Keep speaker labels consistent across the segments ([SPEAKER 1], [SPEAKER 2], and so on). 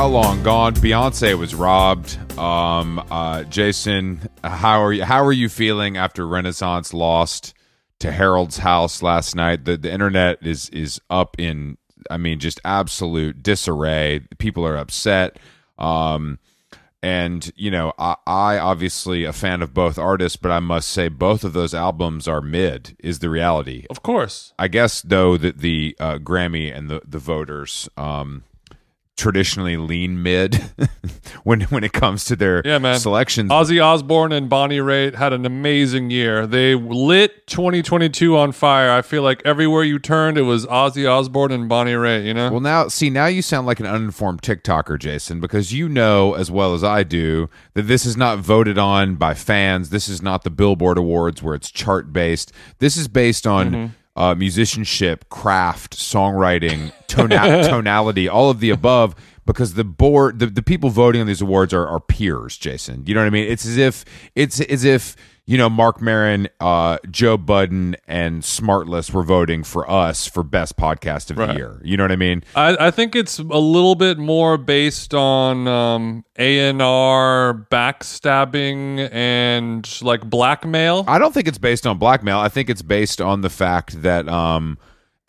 [SPEAKER 1] How long gone? Beyonce was robbed. Um, uh, Jason, how are you? How are you feeling after Renaissance lost to Harry's House last night? The the internet is is up in, I mean, just absolute disarray. People are upset. Um, and you know, I, I obviously a fan of both artists, but I must say both of those albums are mid. Is the reality?
[SPEAKER 2] Of course.
[SPEAKER 1] I guess though that the uh, Grammy and the the voters um, traditionally lean mid when when it comes to their
[SPEAKER 2] Yeah, man.
[SPEAKER 1] selections.
[SPEAKER 2] Ozzy Osbourne and Bonnie Raitt had an amazing year. They lit 2022 on fire. I feel like everywhere you turned, it was Ozzy Osbourne and Bonnie Raitt. You know?
[SPEAKER 1] Well, now see, now you sound like an uninformed TikToker, Jason, because you know as well as I do that this is not voted on by fans. This is not the Billboard Awards where it's chart based. This is based on.
[SPEAKER 2] Mm-hmm.
[SPEAKER 1] Uh, musicianship, craft, songwriting, tona- tonality, all of the above, because the board, the, the people voting on these awards are, are peers, Jason. You know what I mean? It's as if it's as if you know, Marc Maron, uh, Joe Budden, and Smartless were voting for us for best podcast of the year. You know what I mean?
[SPEAKER 2] I, I think it's a little bit more based on um, A&R backstabbing and like blackmail.
[SPEAKER 1] I don't think it's based on blackmail. I think it's based on the fact that um,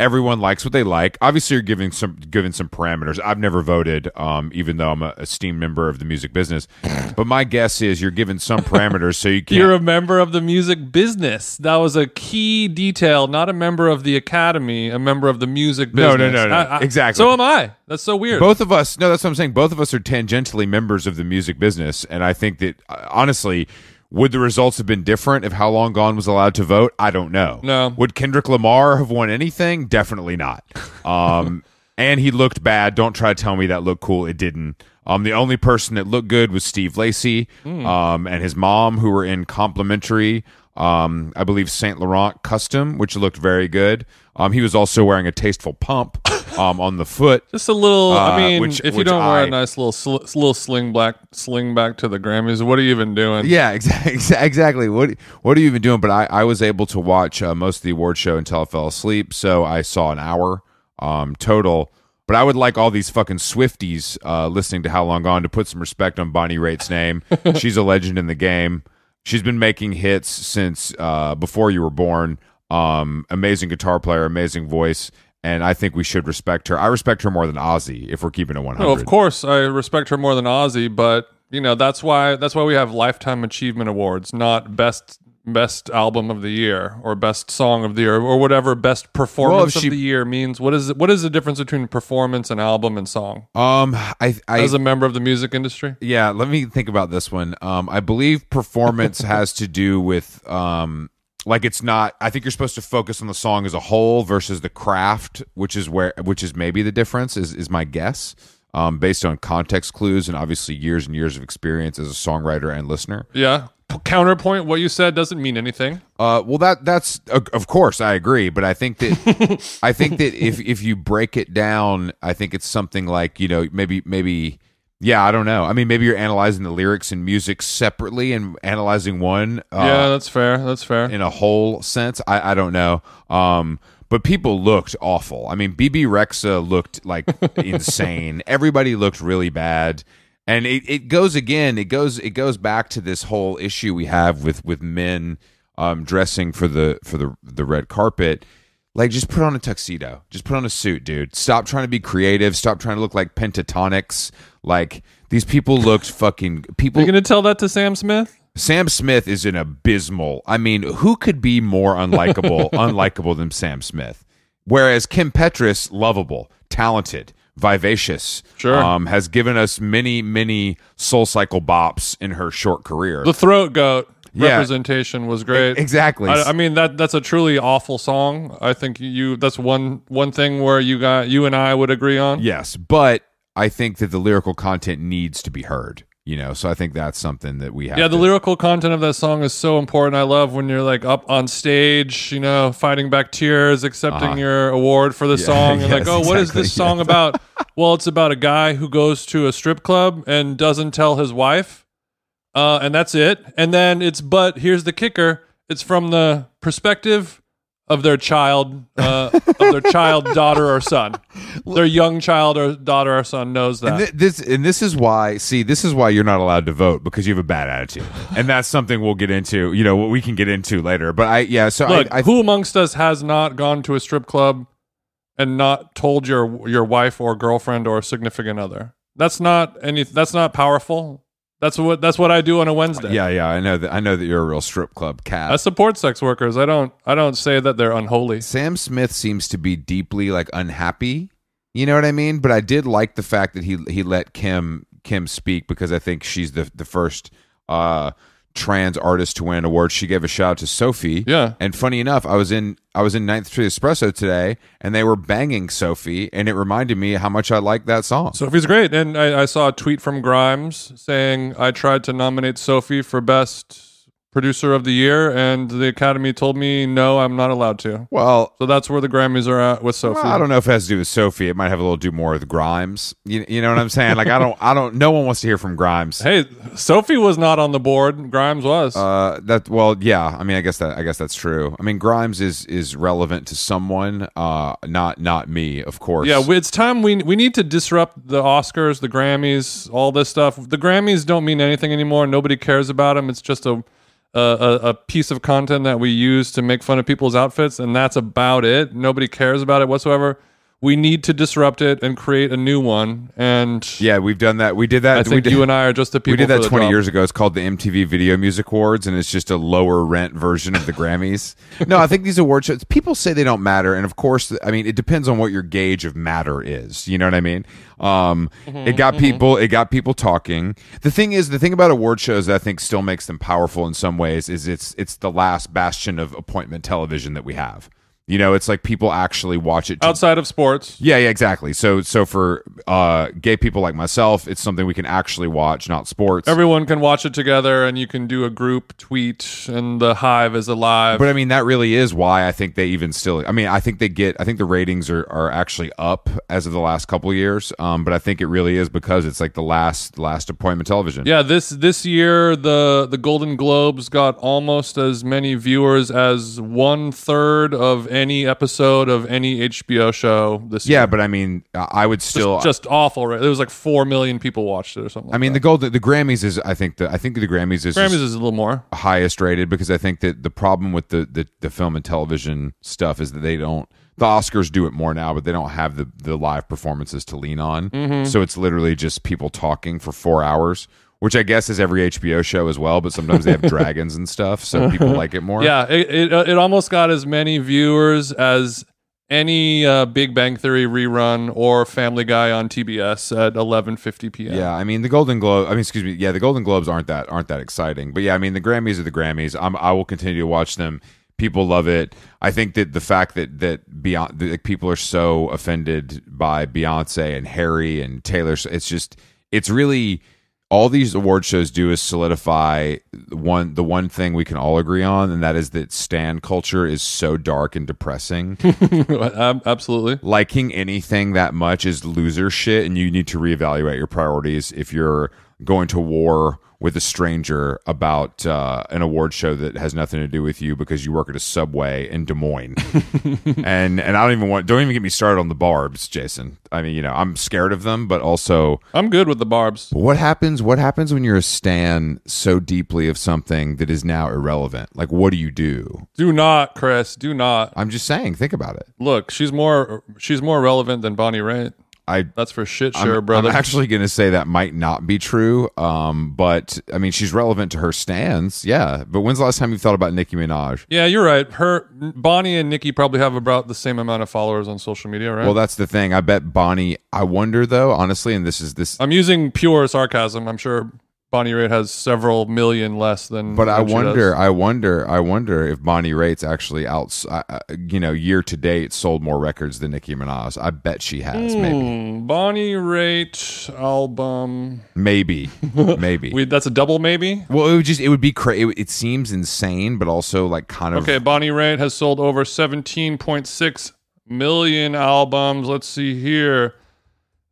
[SPEAKER 1] everyone likes what they like. Obviously, you're giving some giving some parameters. I've never voted, um, even though I'm a esteemed member of the music business. But my guess is you're given some parameters, so you can't.
[SPEAKER 2] You're a member of the music business. That was a key detail. Not a member of the academy, a member of the music
[SPEAKER 1] No,
[SPEAKER 2] business.
[SPEAKER 1] no, no, no.
[SPEAKER 2] I- I-
[SPEAKER 1] Exactly.
[SPEAKER 2] So am I. That's so weird.
[SPEAKER 1] both of us no that's what i'm saying both of us are tangentially members of the music business and i think that uh, honestly would the results have been different if how long gone was allowed to vote? I don't know.
[SPEAKER 2] No.
[SPEAKER 1] would kendrick lamar have won anything? Definitely not. Um and he looked bad. Don't try to tell me that looked cool. It didn't. Um the only person that looked good was steve lacey
[SPEAKER 2] Hmm.
[SPEAKER 1] um and his mom who were in complimentary um i believe saint laurent custom which looked very good. Um he was also wearing a tasteful pump um on the foot
[SPEAKER 2] Just a little.
[SPEAKER 1] Uh,
[SPEAKER 2] I mean,
[SPEAKER 1] which-
[SPEAKER 2] if you don't wear a nice little sl- little sling back sling back to the Grammys, what are you even doing?
[SPEAKER 1] Yeah, exactly. Exactly. What What are you even doing? But I, I was able to watch uh, most of the award show until I fell asleep, so I saw an hour um, total. But I would like all these fucking Swifties uh, listening to How Long Gone to put some respect on Bonnie Raitt's name. She's a legend in the game. She's been making hits since uh, before you were born. Um, amazing guitar player, amazing voice, and I think we should respect her. I respect her more than Ozzy if we're keeping it one hundred.
[SPEAKER 2] No, of course, I respect her more than Ozzy, but you know that's why that's why we have lifetime achievement awards, not best best album of the year or best song of the year or whatever best performance
[SPEAKER 1] she-
[SPEAKER 2] of the year means. What is what is the difference between performance and album and song?
[SPEAKER 1] Um, I, I
[SPEAKER 2] As a member of the music industry,
[SPEAKER 1] Yeah, let me think about this one. Um, I believe performance has to do with um, like it's not. I think you're supposed to focus on the song as a whole versus the craft, which is where which is maybe the difference. Is is my guess. Um, based on context clues and obviously years and years of experience as a songwriter and listener.
[SPEAKER 2] yeah. Counterpoint: What you said doesn't mean anything.
[SPEAKER 1] Uh, well, that that's of of course I agree, but I think that I think that if if you break it down, I think it's something like you know maybe maybe yeah I don't know. I mean maybe you're analyzing the lyrics and music separately and analyzing one uh,
[SPEAKER 2] yeah, that's fair. That's fair.
[SPEAKER 1] in a whole sense. I I don't know. Um, but people looked awful. I mean Bebe Rexha looked like insane. Everybody looked really bad. And it, it goes again. It goes it goes back to this whole issue we have with with men um, dressing for the for the the red carpet. Like, just put on a tuxedo. Just put on a suit, dude. Stop trying to be creative. Stop trying to look like Pentatonix. Like these people looked fucking. People
[SPEAKER 2] you gonna tell that to Sam Smith?
[SPEAKER 1] Sam Smith is an abysmal. I mean, who could be more unlikable, unlikable than Sam Smith? Whereas Kim Petras, lovable, talented, vivacious,
[SPEAKER 2] Sure.
[SPEAKER 1] um, has given us many, many soul cycle bops in her short career.
[SPEAKER 2] The throat goat
[SPEAKER 1] Yeah.
[SPEAKER 2] representation was great.
[SPEAKER 1] exactly.
[SPEAKER 2] I, I mean that that's a truly awful song. I think you that's one one thing where you got you and I would agree on.
[SPEAKER 1] yes, but I think that the lyrical content needs to be heard. You know, so I think that's something that we have.
[SPEAKER 2] Yeah, the
[SPEAKER 1] to-
[SPEAKER 2] lyrical content of that song is so important. I love when you're like up on stage, you know, fighting back tears, accepting uh-huh. your award for the song, and like,
[SPEAKER 1] yes,
[SPEAKER 2] oh, what is
[SPEAKER 1] exactly,
[SPEAKER 2] this song about? well, it's about a guy who goes to a strip club and doesn't tell his wife, uh, and that's it. And then it's but here's the kicker: it's from the perspective of their child, uh, of their child, daughter or son. Their young child or daughter or son knows that.
[SPEAKER 1] And thi- this and this is why. See, this is why you're not allowed to vote because you have a bad attitude, and that's something we'll get into. You know, what we can get into later. But I, yeah. So
[SPEAKER 2] Look,
[SPEAKER 1] I, I
[SPEAKER 2] who amongst us has not gone to a strip club and not told your your wife or girlfriend or significant other? That's not any. That's not powerful. That's what that's what I do on a Wednesday.
[SPEAKER 1] yeah, yeah. I know that. I know that you're a real strip club cat.
[SPEAKER 2] I support sex workers. I don't. I don't say that they're unholy.
[SPEAKER 1] Sam Smith seems to be deeply like unhappy. You know what I mean? But I did like the fact that he he let Kim Kim speak because I think she's the the first uh trans artist to win an award. She gave a shout out to Sophie.
[SPEAKER 2] Yeah.
[SPEAKER 1] And funny enough, I was in I was in Ninth Street Espresso today and they were banging Sophie and it reminded me how much I like that song.
[SPEAKER 2] Sophie's great, and I, I saw a tweet from Grimes saying I tried to nominate Sophie for best producer of the year, and the Academy told me no, I'm not allowed to.
[SPEAKER 1] well,
[SPEAKER 2] So that's where the Grammys are at with Sophie.
[SPEAKER 1] Well, I don't know if it has to do with Sophie. It might have a little do more with Grimes. You, you know what I'm saying? Like I don't, I don't. No one wants to hear from Grimes.
[SPEAKER 2] Hey, Sophie was not on the board. Grimes was.
[SPEAKER 1] Uh, that well, yeah. I mean, I guess that I guess that's true. I mean, Grimes is is relevant to someone, uh, not not me, of course.
[SPEAKER 2] yeah, it's time we we need to disrupt the Oscars, the Grammys, all this stuff. The Grammys don't mean anything anymore. Nobody cares about them. It's just a a, a, piece of content that we use to make fun of people's outfits, and that's about it. Nobody cares about it whatsoever. We need to disrupt it and create a new one. And
[SPEAKER 1] yeah, we've done that. We did that.
[SPEAKER 2] I
[SPEAKER 1] we
[SPEAKER 2] think
[SPEAKER 1] did,
[SPEAKER 2] you and I are just the people.
[SPEAKER 1] we did that
[SPEAKER 2] the
[SPEAKER 1] 20
[SPEAKER 2] job.
[SPEAKER 1] years ago. It's called the MTV Video Music Awards, and it's just a lower rent version of the Grammys. no, I think these award shows. People say they don't matter, and of course, I mean, it depends on what your gauge of matter is. You know what I mean? Um,
[SPEAKER 2] Mm-hmm,
[SPEAKER 1] it got people. It got people talking. The thing is, the thing about award shows that I think still makes them powerful in some ways is it's it's the last bastion of appointment television that we have. You know, it's like people actually watch it to
[SPEAKER 2] outside of sports.
[SPEAKER 1] yeah, yeah, exactly. So, so for uh, gay people like myself, it's something we can actually watch, not sports.
[SPEAKER 2] Everyone can watch it together, and you can do a group tweet, and the hive is alive.
[SPEAKER 1] but I mean, that really is why I think they even still. I mean, I think they get. I think the ratings are, are actually up as of the last couple of years. Um, but I think it really is because it's like the last last appointment television.
[SPEAKER 2] Yeah, this this year the the Golden Globes got almost as many viewers as one third of any episode of any HBO show this
[SPEAKER 1] yeah.
[SPEAKER 2] year.
[SPEAKER 1] But I mean, I would still.
[SPEAKER 2] just awful. Right? There was like four million people watched it or something.
[SPEAKER 1] I mean, the golden the Grammys is. I think the I think the Grammys is
[SPEAKER 2] Grammys is a little more.
[SPEAKER 1] highest rated because I think that the problem with the, the the film and television stuff is that they don't the Oscars do it more now, but they don't have the the live performances to lean on.
[SPEAKER 2] Mm-hmm.
[SPEAKER 1] So it's literally just people talking for four hours, which I guess is every HBO show as well. But sometimes they have dragons and stuff, so people like it more.
[SPEAKER 2] Yeah, it, it it almost got as many viewers as any uh, Big Bang Theory rerun or Family Guy on TBS at 11:50 p.m.
[SPEAKER 1] Yeah, I mean the Golden Globe. I mean, excuse me. Yeah, the Golden Globes aren't that aren't that exciting. But yeah, I mean the Grammys are the Grammys. I'm, I will continue to watch them. People love it. I think that the fact that that Beyonce, that, like, people are so offended by Beyonce and Harry and Taylor, it's just it's really all these award shows do is solidify one the one thing we can all agree on, and that is that stan culture is so dark and depressing.
[SPEAKER 2] Ab- um, absolutely.
[SPEAKER 1] liking anything that much is loser shit and you need to reevaluate your priorities if you're going to war with a stranger about uh, an award show that has nothing to do with you because you work at a subway in Des Moines. and and I don't even want don't even get me started on the barbs, Jason. I mean, you know, I'm scared of them, but also
[SPEAKER 2] I'm good with the barbs.
[SPEAKER 1] what happens what happens when you're a stan so deeply of something that is now irrelevant? Like what do you do?
[SPEAKER 2] Do not, Chris. Do not.
[SPEAKER 1] I'm just saying, think about it.
[SPEAKER 2] Look, she's more she's more relevant than Bonnie Raitt.
[SPEAKER 1] I
[SPEAKER 2] That's for shit
[SPEAKER 1] I'm,
[SPEAKER 2] sure, brother.
[SPEAKER 1] I'm actually going to say that might not be true. Um, but I mean, she's relevant to her stands. Yeah. But when's the last time you thought about Nicki Minaj?
[SPEAKER 2] yeah, you're right. Her Bonnie and Nicki probably have about the same amount of followers on social media, right?
[SPEAKER 1] Well, that's the thing. I bet Bonnie, I wonder though, honestly, and this is this,
[SPEAKER 2] I'm using pure sarcasm. I'm sure Bonnie Raitt has several million less than.
[SPEAKER 1] but I wonder. I wonder, I wonder if Bonnie Raitt's actually out, uh, uh, you know, year to date sold more records than Nicki Minaj. I bet she has. Maybe,
[SPEAKER 2] Hmm, Bonnie Raitt album.
[SPEAKER 1] maybe, maybe.
[SPEAKER 2] We, that's a double, maybe.
[SPEAKER 1] well, it would just, it would be crazy. It, it seems insane, but also like kind of
[SPEAKER 2] Okay, Bonnie Raitt has sold over 17.6 million albums. Let's see here.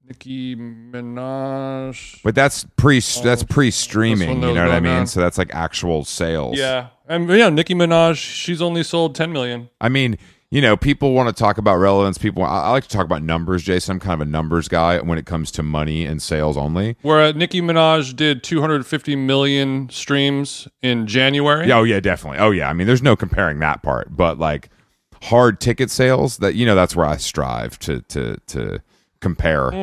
[SPEAKER 2] Nicki Minaj.
[SPEAKER 1] But that's pre that's oh,
[SPEAKER 2] pre
[SPEAKER 1] streaming. You know what I mean? So that's like actual sales.
[SPEAKER 2] Yeah, and yeah, Nicki Minaj. She's only sold 10 million.
[SPEAKER 1] I mean, you know, people want to talk about relevance. People, I, I like to talk about numbers, Jason. I'm kind of a numbers guy when it comes to money and sales only.
[SPEAKER 2] Where uh, Nicki Minaj did 250 million streams in January.
[SPEAKER 1] Yeah, oh yeah, definitely. Oh yeah. I mean, there's no comparing that part, but like hard ticket sales, that you know, that's where I strive to to to compare.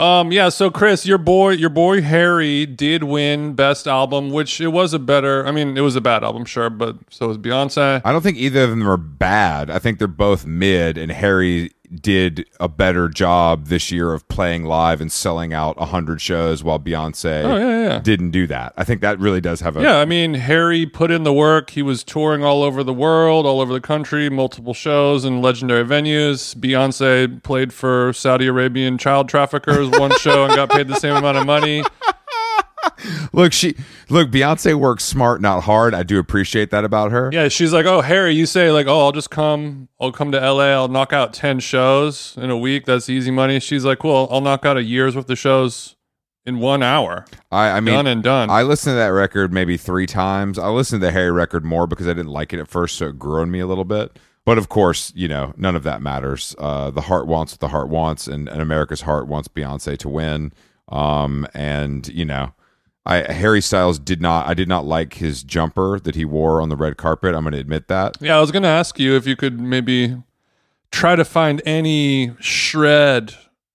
[SPEAKER 2] Um. Yeah. So Chris, your boy, your boy Harry did win best album, which it was a better. I mean, it was a bad album, sure, but so was Beyonce.
[SPEAKER 1] I don't think either of them are bad. I think they're both mid, and Harry did a better job this year of playing live and selling out hundred shows, while Beyonce
[SPEAKER 2] Oh yeah, yeah.
[SPEAKER 1] didn't do that. I think that really does have a
[SPEAKER 2] Yeah, I mean, Harry put in the work. He was touring all over the world, all over the country, multiple shows in legendary venues. Beyonce played for Saudi Arabian child traffickers one show and got paid the same amount of money.
[SPEAKER 1] look. She look. Beyonce works smart, not hard. I do appreciate that about her.
[SPEAKER 2] Yeah, she's like, "Oh, Harry, you say like, oh, I'll just come, I'll come to LA, I'll knock out 10 shows in a week. That's easy money." She's like, "Well, I'll knock out a year's worth of shows in 1 hour."
[SPEAKER 1] I, I mean,
[SPEAKER 2] done and done.
[SPEAKER 1] I listened to that record maybe three times. I listened to the Harry record more because I didn't like it at first, so it grew on me a little bit. But of course, you know, none of that matters. Uh, the heart wants what the heart wants, and, and America's heart wants Beyonce to win. Um, and you know, I Harry Styles did not. I did not like his jumper that he wore on the red carpet. I'm going to admit that.
[SPEAKER 2] Yeah, I was going to ask you if you could maybe try to find any shred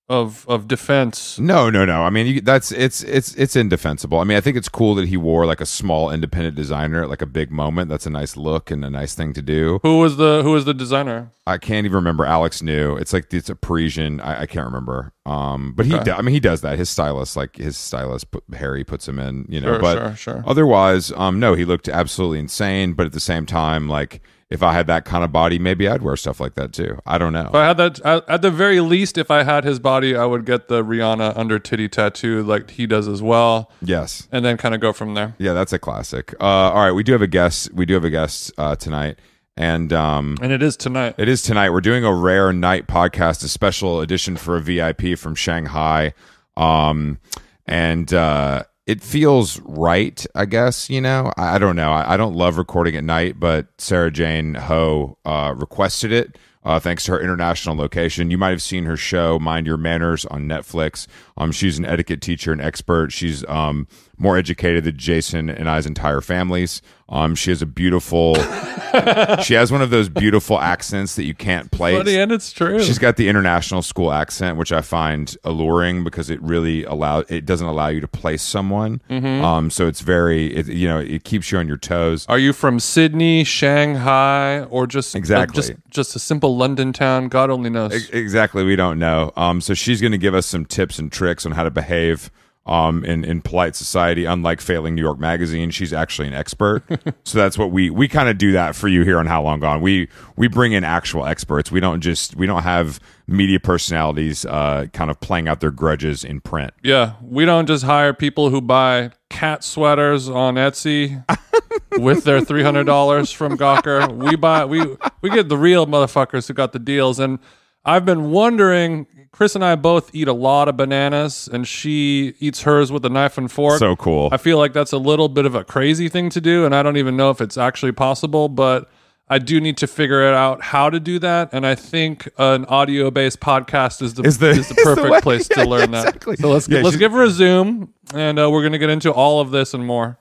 [SPEAKER 2] of of defense.
[SPEAKER 1] No, no, no. I mean, you, that's it's it's it's indefensible. I mean, I think it's cool that he wore like a small independent designer at like a big moment. That's a nice look and a nice thing to do.
[SPEAKER 2] Who was the who was the designer?
[SPEAKER 1] I can't even remember Alex New. It's like it's a Parisian. I, I can't remember. Um, but he,
[SPEAKER 2] Okay.
[SPEAKER 1] do, I mean, he does that. His stylist, like his stylist, put, Harry puts him in. You know,
[SPEAKER 2] Sure,
[SPEAKER 1] but
[SPEAKER 2] sure, sure.
[SPEAKER 1] otherwise, um, no, he looked absolutely insane. But at the same time, like if I had that kind of body, maybe I'd wear stuff like that too. I don't know.
[SPEAKER 2] If I had that, at at the very least, if I had his body, I would get the Rihanna under titty tattoo like he does as well,
[SPEAKER 1] yes.
[SPEAKER 2] and then kind of go from there.
[SPEAKER 1] Yeah, that's a classic. Uh, all right, we do have a guest. We do have a guest uh, tonight, and um,
[SPEAKER 2] And it is tonight.
[SPEAKER 1] It is tonight. We're doing a rare night podcast, a special edition for a VIP from Shanghai. Um, and uh, it feels right, I guess. You know, I, I don't know. I, I don't love recording at night, but Sarah Jane Ho uh, requested it. Uh, thanks to her international location, you might have seen her show "Mind Your Manners" on Netflix. Um, she's an etiquette teacher and expert. She's um, more educated than Jason and I's entire families. Um, she has a beautiful she has one of those beautiful accents that you can't place.
[SPEAKER 2] Buddy, and it's true.
[SPEAKER 1] She's got the international school accent, which I find alluring because it really allow it doesn't allow you to place someone.
[SPEAKER 2] Mm-hmm.
[SPEAKER 1] Um, so it's very it, you know it keeps you on your toes.
[SPEAKER 2] Are you from Sydney, Shanghai, or just
[SPEAKER 1] Exactly.
[SPEAKER 2] just just a simple London town? God only knows.
[SPEAKER 1] E- Exactly, we don't know. Um, so she's going to give us some tips and tricks on how to behave. Um, in, in polite society, unlike failing New York Magazine, she's actually an expert. so that's what we we kind of do that for you here on How Long Gone. We we bring in actual experts. We don't just we don't have media personalities uh, kind of playing out their grudges in print.
[SPEAKER 2] Yeah, we don't just hire people who buy cat sweaters on Etsy with their three hundred dollars from Gawker. We buy we we get the real motherfuckers who got the deals. And I've been wondering. Chris and I both eat a lot of bananas, and she eats hers with a knife and fork.
[SPEAKER 1] So cool.
[SPEAKER 2] I feel like that's a little bit of a crazy thing to do, and I don't even know if it's actually possible, but I do need to figure it out how to do that. And I think an audio based podcast is the,
[SPEAKER 1] Is the-
[SPEAKER 2] is
[SPEAKER 1] is
[SPEAKER 2] the
[SPEAKER 1] the
[SPEAKER 2] perfect
[SPEAKER 1] way.
[SPEAKER 2] place to
[SPEAKER 1] Yeah,
[SPEAKER 2] learn that. So let's
[SPEAKER 1] Yeah,
[SPEAKER 2] let's
[SPEAKER 1] she's-
[SPEAKER 2] give her a Zoom, and uh, we're going to get into all of this and more.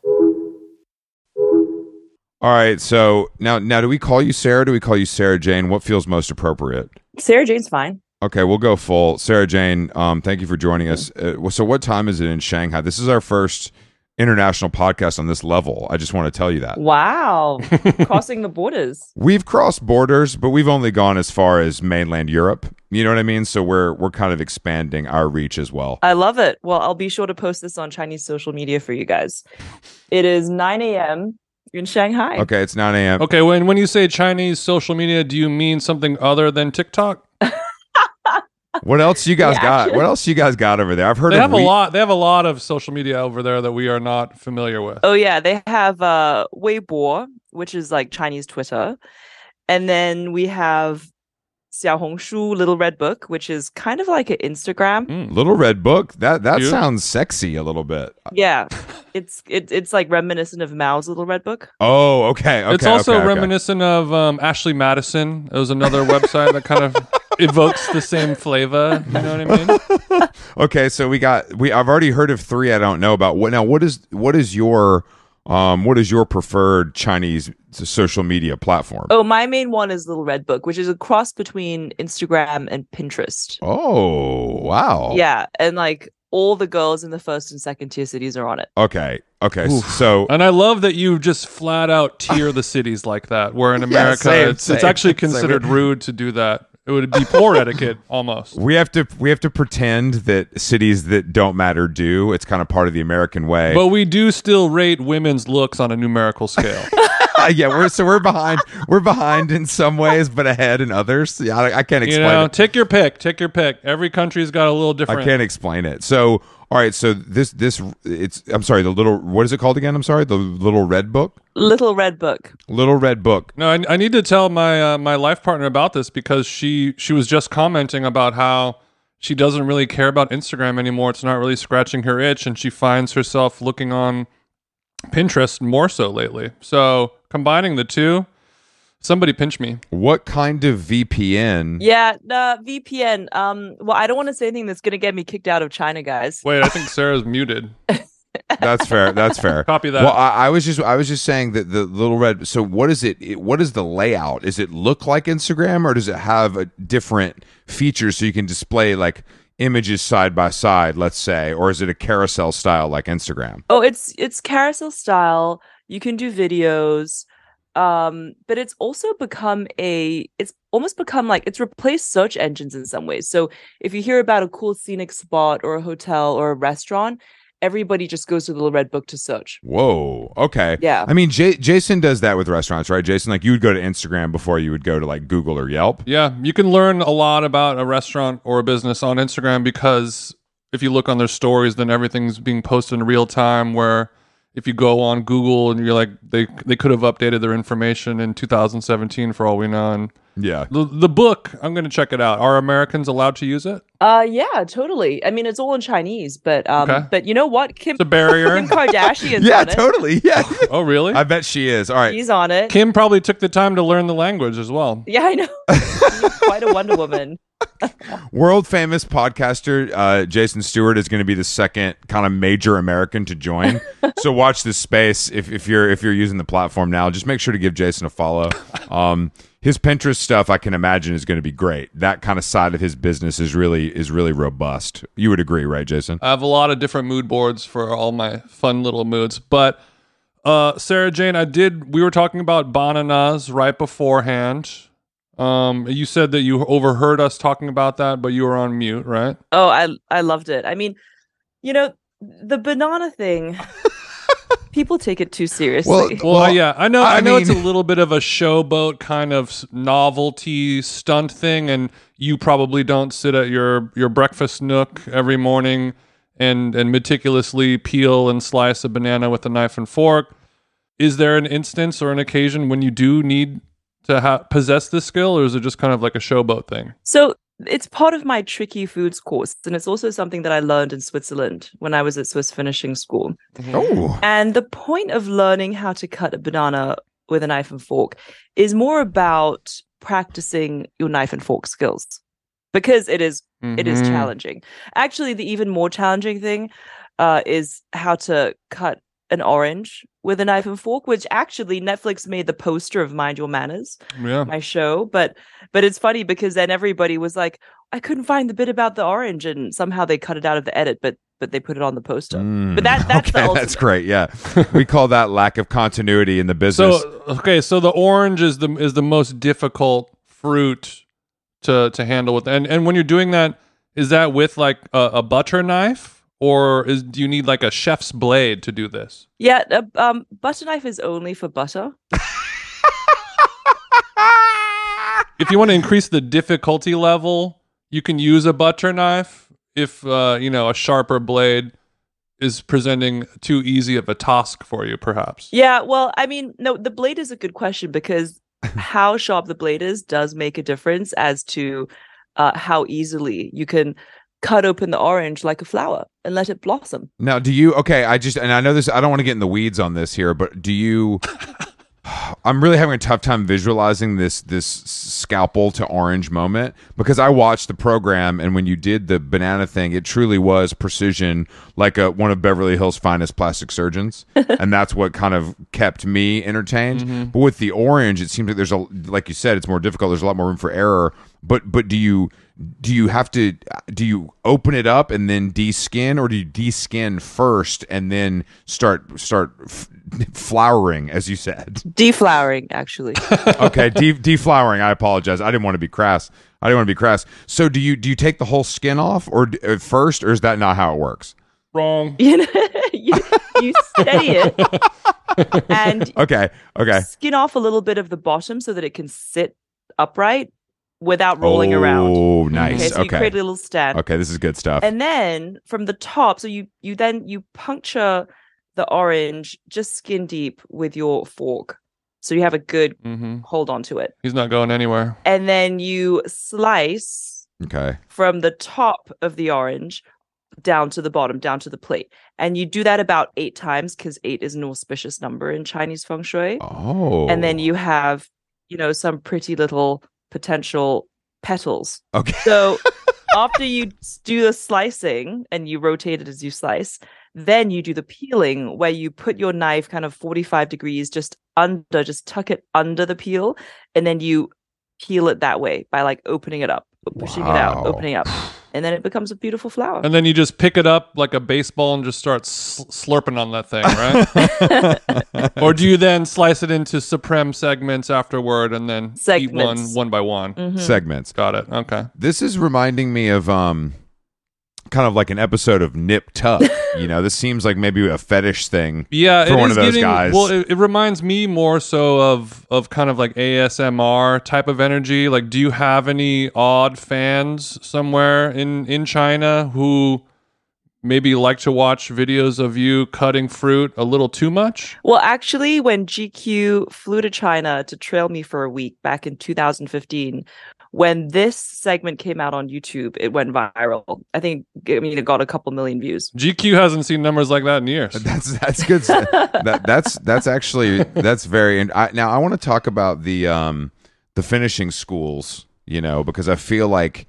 [SPEAKER 1] All right. So now now do we call you Sarah? Do we call you Sarah Jane? What feels most appropriate?
[SPEAKER 3] Sarah Jane's fine.
[SPEAKER 1] Okay, we'll go full. Sarah Jane, um, thank you for joining us. Uh, so, what time is it in Shanghai? This is our first international podcast on this level. I just want to tell you that.
[SPEAKER 3] Wow. Crossing the borders.
[SPEAKER 1] We've crossed borders, but we've only gone as far as mainland Europe. You know what I mean? So we're we're kind of expanding our reach as well.
[SPEAKER 3] I love it. Well, I'll be sure to post this on Chinese social media for you guys. It is 9 a.m. in Shanghai.
[SPEAKER 1] Okay, it's 9 a.m.
[SPEAKER 2] Okay, when when you say Chinese social media, do you mean something other than TikTok?
[SPEAKER 1] What else you guys
[SPEAKER 3] Yeah,
[SPEAKER 1] got?
[SPEAKER 3] actually-
[SPEAKER 1] What else you guys got over there? I've heard
[SPEAKER 2] They
[SPEAKER 1] of
[SPEAKER 2] have a lot. They have a lot of social media over there that we are not familiar with.
[SPEAKER 3] Oh, yeah. They have uh, Weibo, which is like Chinese Twitter. And then we have Xiaohongshu Little Red Book, which is kind of like an Instagram.
[SPEAKER 2] Mm.
[SPEAKER 1] Little Red Book. That that
[SPEAKER 2] You?
[SPEAKER 1] sounds sexy a little bit.
[SPEAKER 3] Yeah, it's it, it's like reminiscent of Mao's Little Red Book.
[SPEAKER 1] Oh, okay. okay
[SPEAKER 2] it's also
[SPEAKER 1] okay, okay.
[SPEAKER 2] reminiscent of um, Ashley Madison. It was another website that kind of evokes the same flavor. You know what I mean?
[SPEAKER 1] Okay, so we got we. I've already heard of three. I don't know about what now. What is what is your um what is your preferred Chinese social media platform?
[SPEAKER 3] Oh, my main one is Little Red Book, which is a cross between Instagram and Pinterest.
[SPEAKER 1] Oh, wow.
[SPEAKER 3] Yeah, and like all the girls in the first and second tier cities are on it.
[SPEAKER 1] Okay. Okay.
[SPEAKER 2] Oof.
[SPEAKER 1] So
[SPEAKER 2] And I love that you just flat out tier the cities like that. Where in America,
[SPEAKER 1] same,
[SPEAKER 2] it's, it's actually considered rude to do that. It would be poor etiquette almost.
[SPEAKER 1] we have to we have to pretend that cities that don't matter do. It's kind of part of the American way.
[SPEAKER 2] But we do still rate women's looks on a numerical scale.
[SPEAKER 1] yeah, we're so we're behind. We're behind in some ways, but ahead in others. Yeah, I, I can't explain.
[SPEAKER 2] you
[SPEAKER 1] explain
[SPEAKER 2] know,
[SPEAKER 1] it.
[SPEAKER 2] take your pick. Take your pick. Every country's got a little different.
[SPEAKER 1] I can't explain it. So, all right. So this this it's. I'm sorry. The little. What is it called again? I'm sorry. The little red book.
[SPEAKER 3] Little Red Book.
[SPEAKER 1] Little red book.
[SPEAKER 2] No, I, I need to tell my uh, my life partner about this because she she was just commenting about how she doesn't really care about Instagram anymore. It's not really scratching her itch, and she finds herself looking on Pinterest more so lately. So combining the two, somebody pinch me.
[SPEAKER 1] What kind of VPN?
[SPEAKER 3] Yeah, uh, VPN. Um, well, I don't want to say anything that's gonna get me kicked out of China, guys.
[SPEAKER 2] Wait, I think Sarah's muted.
[SPEAKER 1] That's fair. That's fair.
[SPEAKER 2] Copy that.
[SPEAKER 1] Well, I, I was just I was just saying that the little red. So what is it? it- What is the layout? Does it look like Instagram, or does it have a different features so you can display like images side by side, let's say, or is it a carousel style like Instagram?
[SPEAKER 3] Oh, it's it's carousel style. You can do videos. Um, but it's also become a it's almost become like it's replaced search engines in some ways. So if you hear about a cool scenic spot or a hotel or a restaurant, everybody just goes to the Little Red Book to search.
[SPEAKER 1] Whoa. Okay.
[SPEAKER 3] Yeah.
[SPEAKER 1] I mean, J- Jason does that with restaurants, right? Jason, like you would go to Instagram before you would go to like Google or Yelp.
[SPEAKER 2] Yeah, you can learn a lot about a restaurant or a business on Instagram because if you look on their stories, then everything's being posted in real time. Where if you go on Google and you're like, they they could have updated their information in 2017 for all we know. And
[SPEAKER 1] Yeah.
[SPEAKER 2] the the book, I'm going to check it out. Are Americans allowed to use it?
[SPEAKER 3] Uh yeah, totally. I mean it's all in Chinese, but um
[SPEAKER 2] Okay.
[SPEAKER 3] but you know what? Kim
[SPEAKER 2] It's a barrier.
[SPEAKER 3] Kim Kardashian's
[SPEAKER 1] Yeah,
[SPEAKER 3] on it.
[SPEAKER 1] totally. Yeah.
[SPEAKER 2] oh, really?
[SPEAKER 1] I bet she is. All right.
[SPEAKER 3] He's on it.
[SPEAKER 2] Kim probably took the time to learn the language as well.
[SPEAKER 3] yeah, I know. She's quite a Wonder Woman.
[SPEAKER 1] World famous podcaster uh, Jason Stewart is going to be the second kind of major American to join. so watch this space if, if you're if you're using the platform now. Just make sure to give Jason a follow. Um, his Pinterest stuff, I can imagine, is going to be great. That kind of side of his business is really is really robust. You would agree, right, Jason?
[SPEAKER 2] I have a lot of different mood boards for all my fun little moods. But uh, Sarah Jane, I did. We were talking about bananas right beforehand. Um, you said that you overheard us talking about that, but you were on mute, right?
[SPEAKER 3] Oh, I I loved it. I mean, you know, the banana thing. people take it too seriously.
[SPEAKER 2] Well,
[SPEAKER 1] Well,
[SPEAKER 2] yeah, I know.
[SPEAKER 1] I
[SPEAKER 2] I, know it's a little bit of a showboat kind of novelty stunt thing, and you probably don't sit at your your breakfast nook every morning and and meticulously peel and slice a banana with a knife and fork. Is there an instance or an occasion when you do need to ha- possess this skill, or is it just kind of like a showboat thing?
[SPEAKER 3] So it's part of my tricky foods course, and it's also something that I learned in Switzerland when I was at Swiss finishing school.
[SPEAKER 1] Oh,
[SPEAKER 3] And the point of learning how to cut a banana with a knife and fork is more about practicing your knife and fork skills because it is it is
[SPEAKER 2] Mhm.
[SPEAKER 3] challenging. Actually, the even more challenging thing uh, is how to cut an orange with a knife and fork, which actually Netflix made the poster of Mind Your Manners,
[SPEAKER 2] Yeah.
[SPEAKER 3] my show. But but it's funny because then everybody was like, I couldn't find the bit about the orange, and somehow they cut it out of the edit, but but they put it on the poster.
[SPEAKER 1] Mm,
[SPEAKER 3] But that- that's the
[SPEAKER 1] okay, that's great. Yeah, we call that lack of continuity in the business.
[SPEAKER 2] So okay, so the orange is the is the most difficult fruit to to handle with, and and when you're doing that, is that with like a, a butter knife, or is do you need like a chef's blade to do this?
[SPEAKER 3] Yeah, uh, um, butter knife is only for butter.
[SPEAKER 2] If you want to increase the difficulty level, you can use a butter knife. If uh, you know a sharper blade is presenting too easy of a task for you, perhaps.
[SPEAKER 3] Yeah, well, I mean, no, the blade is a good question because how sharp the blade is does make a difference as to uh, how easily you can cut open the orange like a flower and let it blossom.
[SPEAKER 1] Now, do you okay? I just and I know this. I don't want to get in the weeds on this here, but do you? I'm really having a tough time visualizing this this scalpel to orange moment because I watched the program and when you did the banana thing, it truly was precision, like a one of Beverly Hills' finest plastic surgeons, and that's what kind of kept me entertained. Mm-hmm. But with the orange, it seems like there's a like you said, it's more difficult. There's a lot more room for error. But but do you do you have to do you open it up and then deskin or do you deskin first and then start start f- flowering as you said?
[SPEAKER 3] Deflowering, actually.
[SPEAKER 1] okay de- deflowering. I apologize. I didn't want to be crass. I didn't want to be crass. So do you do you take the whole skin off or d- at first or is that not how it works?
[SPEAKER 2] Wrong.
[SPEAKER 3] you know, you, you steady it and
[SPEAKER 1] okay okay.
[SPEAKER 3] skin off a little bit of the bottom so that it can sit upright without rolling around.
[SPEAKER 1] oh
[SPEAKER 3] Okay,
[SPEAKER 1] nice
[SPEAKER 3] so you
[SPEAKER 1] okay
[SPEAKER 3] create a little stand.
[SPEAKER 1] okay this is good stuff
[SPEAKER 3] And then from the top, so you you then you puncture the orange just skin deep with your fork. So you have a good
[SPEAKER 2] hmm
[SPEAKER 3] hold on to it.
[SPEAKER 2] He's not going anywhere.
[SPEAKER 3] And then you slice
[SPEAKER 1] okay
[SPEAKER 3] from the top of the orange down to the bottom, down to the plate. And you do that about eight times because eight is an auspicious number in Chinese feng shui.
[SPEAKER 1] oh
[SPEAKER 3] And then you have, you know, some pretty little potential petals.
[SPEAKER 1] okay
[SPEAKER 3] So after you do the slicing and you rotate it as you slice, then you do the peeling where you put your knife kind of 45 degrees just under, just tuck it under the peel, and then you peel it that way by like opening it up, pushing it out,
[SPEAKER 1] Wow.
[SPEAKER 3] opening up. And then it becomes a beautiful flower.
[SPEAKER 2] And then you just pick it up like a baseball and just start sl- slurping on that thing, right? or do you then slice it into supreme segments afterward and then eat one one by one?
[SPEAKER 3] Mhm.
[SPEAKER 1] segments
[SPEAKER 2] Got it. Okay.
[SPEAKER 1] This is reminding me of um kind of like an episode of Nip Tuck. you know, this seems like maybe a fetish thing.
[SPEAKER 2] Yeah,
[SPEAKER 1] For
[SPEAKER 2] it
[SPEAKER 1] one of those
[SPEAKER 2] getting,
[SPEAKER 1] guys.
[SPEAKER 2] Well, it, it reminds me more so of of kind of like ASMR type of energy. Like, do you have any odd fans somewhere in in China who maybe like to watch videos of you cutting fruit a little too much?
[SPEAKER 3] Well, actually, when GQ flew to China to trail me for a week back in 2015, when this segment came out on YouTube, it went viral. I think, I mean, it got a couple million views.
[SPEAKER 2] GQ hasn't seen numbers like that in years.
[SPEAKER 1] That's that's good. that that's that's actually that's very. And I, now I want to talk about the um the finishing schools. You know, because I feel like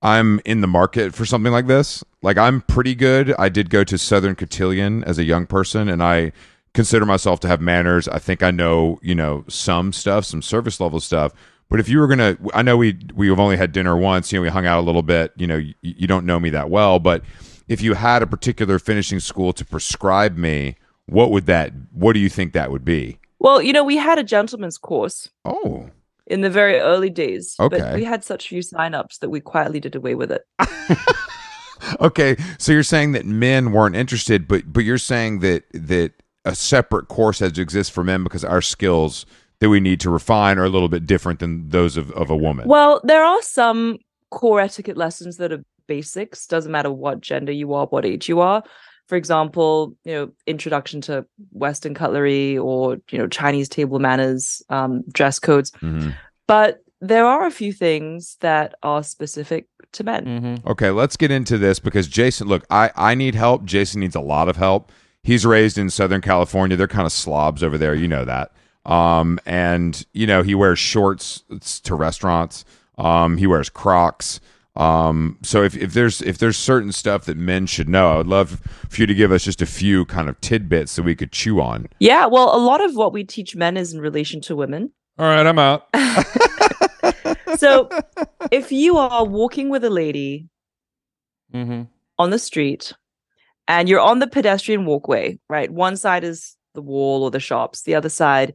[SPEAKER 1] I'm in the market for something like this. Like I'm pretty good. I did go to Southern Cotillion as a young person, and I consider myself to have manners. I think I know, you know, some stuff, some service level stuff. But if you were gonna, I know we we've only had dinner once. You know, we hung out a little bit. You know, you, you don't know me that well, but if you had a particular finishing school to prescribe me, what would that? What do you think that would be?
[SPEAKER 3] Well, you know, we had a gentleman's course
[SPEAKER 1] Oh,
[SPEAKER 3] in the very early days,
[SPEAKER 1] Okay.
[SPEAKER 3] but we had such few signups that we quietly did away with it.
[SPEAKER 1] okay. So you're saying that men weren't interested, but but you're saying that that a separate course has to exist for men because our skills that we need to refine are a little bit different than those of, of a woman.
[SPEAKER 3] Well, there are some core etiquette lessons that are basics, doesn't matter what gender you are, what age you are. For example, you know, introduction to Western cutlery or, you know, Chinese table manners, um, dress codes.
[SPEAKER 1] Mhm.
[SPEAKER 3] But there are a few things that are specific to men.
[SPEAKER 2] Mm-hmm.
[SPEAKER 1] Okay, let's get into this because Jason, look, I I need help. Jason needs a lot of help. He's raised in Southern California. They're kind of slobs over there, you know that. Um, and you know he wears shorts to restaurants. Um, he wears Crocs. Um, so if, if there's if there's certain stuff that men should know, I would love for you to give us just a few kind of tidbits that we could chew on.
[SPEAKER 3] Yeah, well, a lot of what we teach men is in relation to women.
[SPEAKER 2] All right, I'm out.
[SPEAKER 3] So if you are walking with a lady
[SPEAKER 2] Mm-hmm.
[SPEAKER 3] on the street and you're on the pedestrian walkway, right? One side is the wall or the shops, the other side are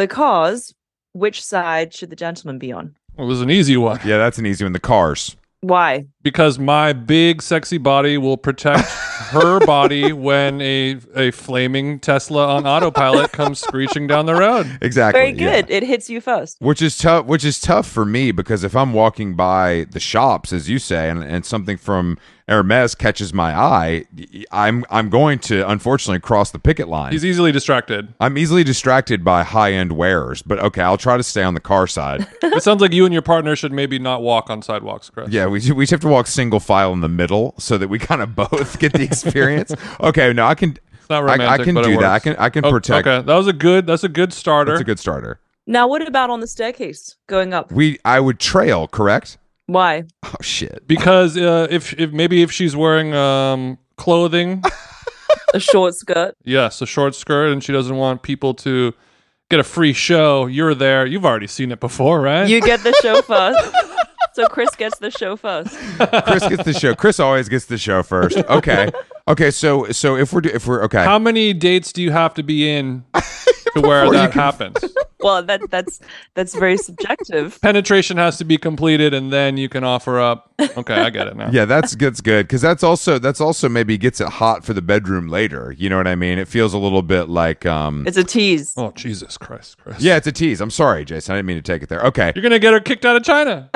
[SPEAKER 3] the cars. Which side should the gentleman be on?
[SPEAKER 2] It was an easy one.
[SPEAKER 1] Yeah, that's an easy one. The cars.
[SPEAKER 3] Why?
[SPEAKER 2] Because my big sexy body will protect her body when a a flaming Tesla on autopilot comes screeching down the road.
[SPEAKER 1] Exactly.
[SPEAKER 3] Very
[SPEAKER 1] yeah.
[SPEAKER 3] good. It hits you first.
[SPEAKER 1] Which is tough. Which is tough for me because if I'm walking by the shops, as you say, and, and something from Hermes catches my eye, I'm I'm going to unfortunately cross the picket line.
[SPEAKER 2] He's easily distracted.
[SPEAKER 1] I'm easily distracted by high end wearers, but okay, I'll try to stay on the car side.
[SPEAKER 2] It sounds like you and your partner should maybe not walk on sidewalks, Chris.
[SPEAKER 1] yeah, we we have to walk single file in the middle so that we kind of both get the experience. okay, no, I can.
[SPEAKER 2] It's not
[SPEAKER 1] I,
[SPEAKER 2] romantic,
[SPEAKER 1] I can
[SPEAKER 2] but
[SPEAKER 1] do that. I can I can
[SPEAKER 2] Oh,
[SPEAKER 1] protect.
[SPEAKER 2] Okay, that was a good. That's a good starter.
[SPEAKER 1] That's a good starter.
[SPEAKER 3] Now, what about on the staircase going up?
[SPEAKER 1] We I would trail, correct?
[SPEAKER 3] Why?
[SPEAKER 1] Oh shit.
[SPEAKER 2] because uh, if if maybe if she's wearing um clothing,
[SPEAKER 3] A short skirt.
[SPEAKER 2] yes, a short skirt, and she doesn't want people to get a free show, you're there. You've already seen it before, right?
[SPEAKER 3] You get the show first. So Chris gets the show first.
[SPEAKER 1] Chris gets the show. Chris always gets the show first. Okay. Okay. So so if we're if we're okay.
[SPEAKER 2] How many dates do you have to be in to where that
[SPEAKER 1] can-
[SPEAKER 2] happens?
[SPEAKER 3] Well, that that's that's very subjective.
[SPEAKER 2] Penetration has to be completed, and then you can offer up. Okay, I get it now.
[SPEAKER 1] yeah, that's that's good because that's also that's also maybe gets it hot for the bedroom later. You know what I mean? It feels a little bit like um.
[SPEAKER 3] It's a tease.
[SPEAKER 2] Oh Jesus Christ, Chris.
[SPEAKER 1] Yeah, it's a tease. I'm sorry, Jason. I didn't mean to take it there. Okay.
[SPEAKER 2] You're gonna get her kicked out of China.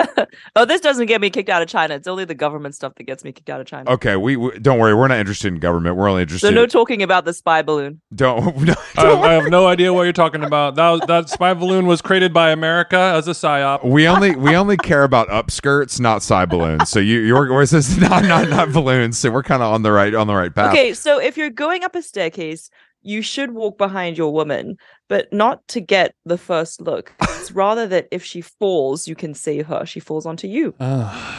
[SPEAKER 3] Oh, this doesn't get me kicked out of China. It's only the government stuff that gets me kicked out of China.
[SPEAKER 1] Okay. We, we don't worry. We're not interested in government. We're only interested.
[SPEAKER 3] So no talking about the spy balloon.
[SPEAKER 1] don't. No,
[SPEAKER 2] I, have, I have no idea what you're talking about. That that spy balloon was created by America as a psyop.
[SPEAKER 1] we only we only care about upskirts, not spy balloons. So you you're where's this not not not balloons. So we're kind of on the right on the right path.
[SPEAKER 3] Okay, so if you're going up a staircase, you should walk behind your woman, but not to get the first look. It's rather that if she falls, you can save her. She falls onto you.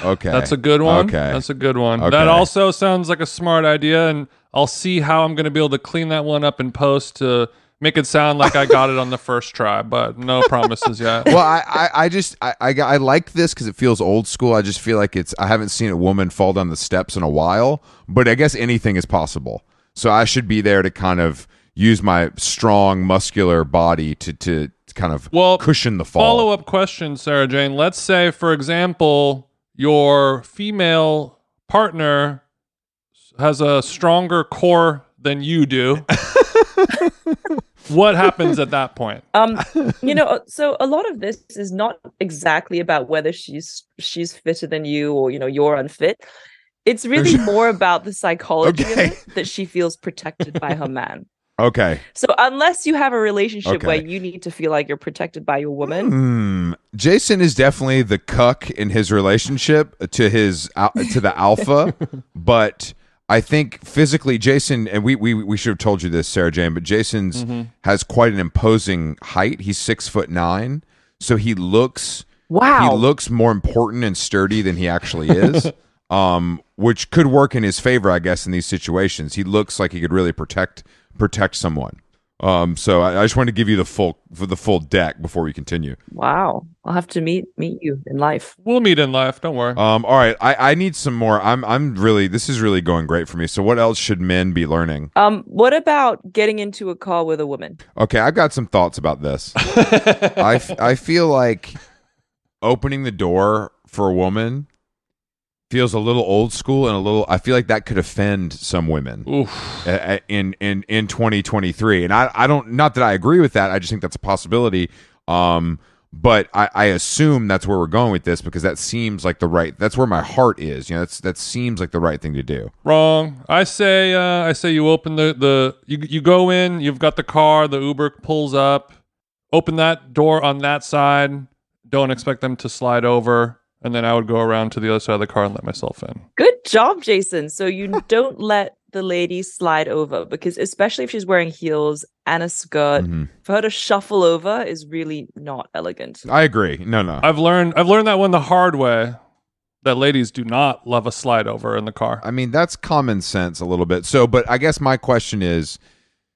[SPEAKER 1] Okay.
[SPEAKER 2] That's a good one.
[SPEAKER 1] Okay.
[SPEAKER 2] That's a good one.
[SPEAKER 1] Okay.
[SPEAKER 2] That also sounds like a smart idea, and I'll see how I'm going to be able to clean that one up in post to make it sound like I got it on the first try, but no promises yet.
[SPEAKER 1] well, I, I, I just I, I, I like this because it feels old school. I just feel like it's I haven't seen a woman fall down the steps in a while, but I guess anything is possible. So I should be there to kind of use my strong muscular body to to kind of
[SPEAKER 2] Well,
[SPEAKER 1] cushion the fall.
[SPEAKER 2] Follow up question, Sarah Jane. Let's say, for example, your female partner has a stronger core than you do. what happens at that point?
[SPEAKER 3] Um, you know, so a lot of this is not exactly about whether she's she's fitter than you or you know you're unfit. It's really more about the psychology
[SPEAKER 1] Okay.
[SPEAKER 3] of it that she feels protected by her man.
[SPEAKER 1] Okay.
[SPEAKER 3] So unless you have a relationship where you need to feel like you're protected by your woman,
[SPEAKER 1] Hmm. Jason is definitely the cuck in his relationship to his to the alpha, but I think physically Jason and we we we should have told you this, Sarah Jane, but Jason's has quite an imposing height. He's six foot nine, so he looks
[SPEAKER 3] wow.
[SPEAKER 1] he looks more important and sturdy than he actually is. um, which could work in his favor, I guess, in these situations. He looks like he could really protect protect someone. Um, so I, I just wanted to give you the full for the full deck before we continue.
[SPEAKER 3] wow. I'll have to meet meet you in life.
[SPEAKER 2] We'll meet in life. Don't worry.
[SPEAKER 1] Um, all right, I, I need some more. I'm I'm really this is really going great for me. So what else should men be learning?
[SPEAKER 3] Um, what about getting into a call with a woman?
[SPEAKER 1] Okay, I've got some thoughts about this. I, f- I feel like opening the door for a woman feels a little old school and a little. I feel like that could offend some women
[SPEAKER 2] Oof.
[SPEAKER 1] in in in 2023. And I I don't not that I agree with that. I just think that's a possibility. Um, but I, I assume that's where we're going with this because that seems like the right. That's where my heart is. You know, that's that seems like the right thing to do.
[SPEAKER 2] Wrong. I say. Uh, I say you open the the you you go in. You've got the car. The Uber pulls up. Open that door on that side. Don't expect them to slide over. And then I would go around to the other side of the car and let myself in.
[SPEAKER 3] Good job, Jason. So you don't let the lady slide over because especially if she's wearing heels and a skirt,
[SPEAKER 1] Mhm.
[SPEAKER 3] for her to shuffle over is really not elegant.
[SPEAKER 1] I agree. No, no.
[SPEAKER 2] I've learned. I've learned that one the hard way. That ladies do not love a slide over in the car.
[SPEAKER 1] I mean, that's common sense a little bit. So, but I guess my question is,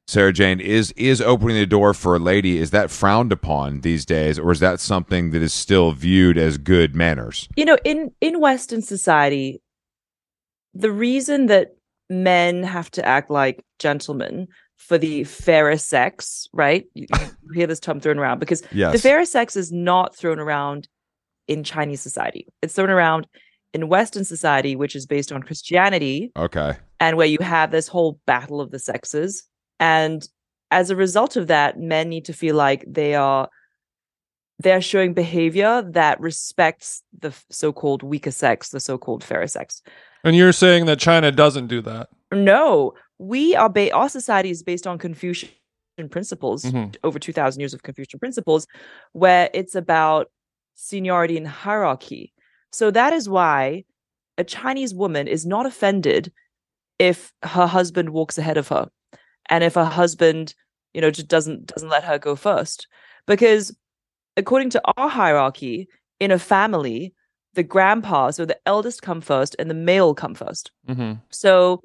[SPEAKER 1] Sarah Jane, is is opening the door for a lady is that frowned upon these days, or is that something that is still viewed as good manners?
[SPEAKER 3] You know, in in Western society, the reason that men have to act like gentlemen for the fairer sex, right? You, you hear this term thrown around because
[SPEAKER 1] Yes.
[SPEAKER 3] the fairer sex is not thrown around in Chinese society. It's thrown around in Western society, which is based on Christianity,
[SPEAKER 1] Okay.
[SPEAKER 3] and where you have this whole battle of the sexes. And as a result of that, men need to feel like they are they're showing behavior that respects the so-called weaker sex, the so-called fairer sex.
[SPEAKER 2] And you're saying that China doesn't do that.
[SPEAKER 3] No, we are ba- our society is based on Confucian principles,
[SPEAKER 2] Mhm.
[SPEAKER 3] over 2000 years of Confucian principles, where it's about seniority and hierarchy. So that is why a Chinese woman is not offended if her husband walks ahead of her and if her husband, you know, just doesn't doesn't let her go first. Because according to our hierarchy in a family, the grandpa, so the eldest come first and the male come first.
[SPEAKER 2] hmm
[SPEAKER 3] So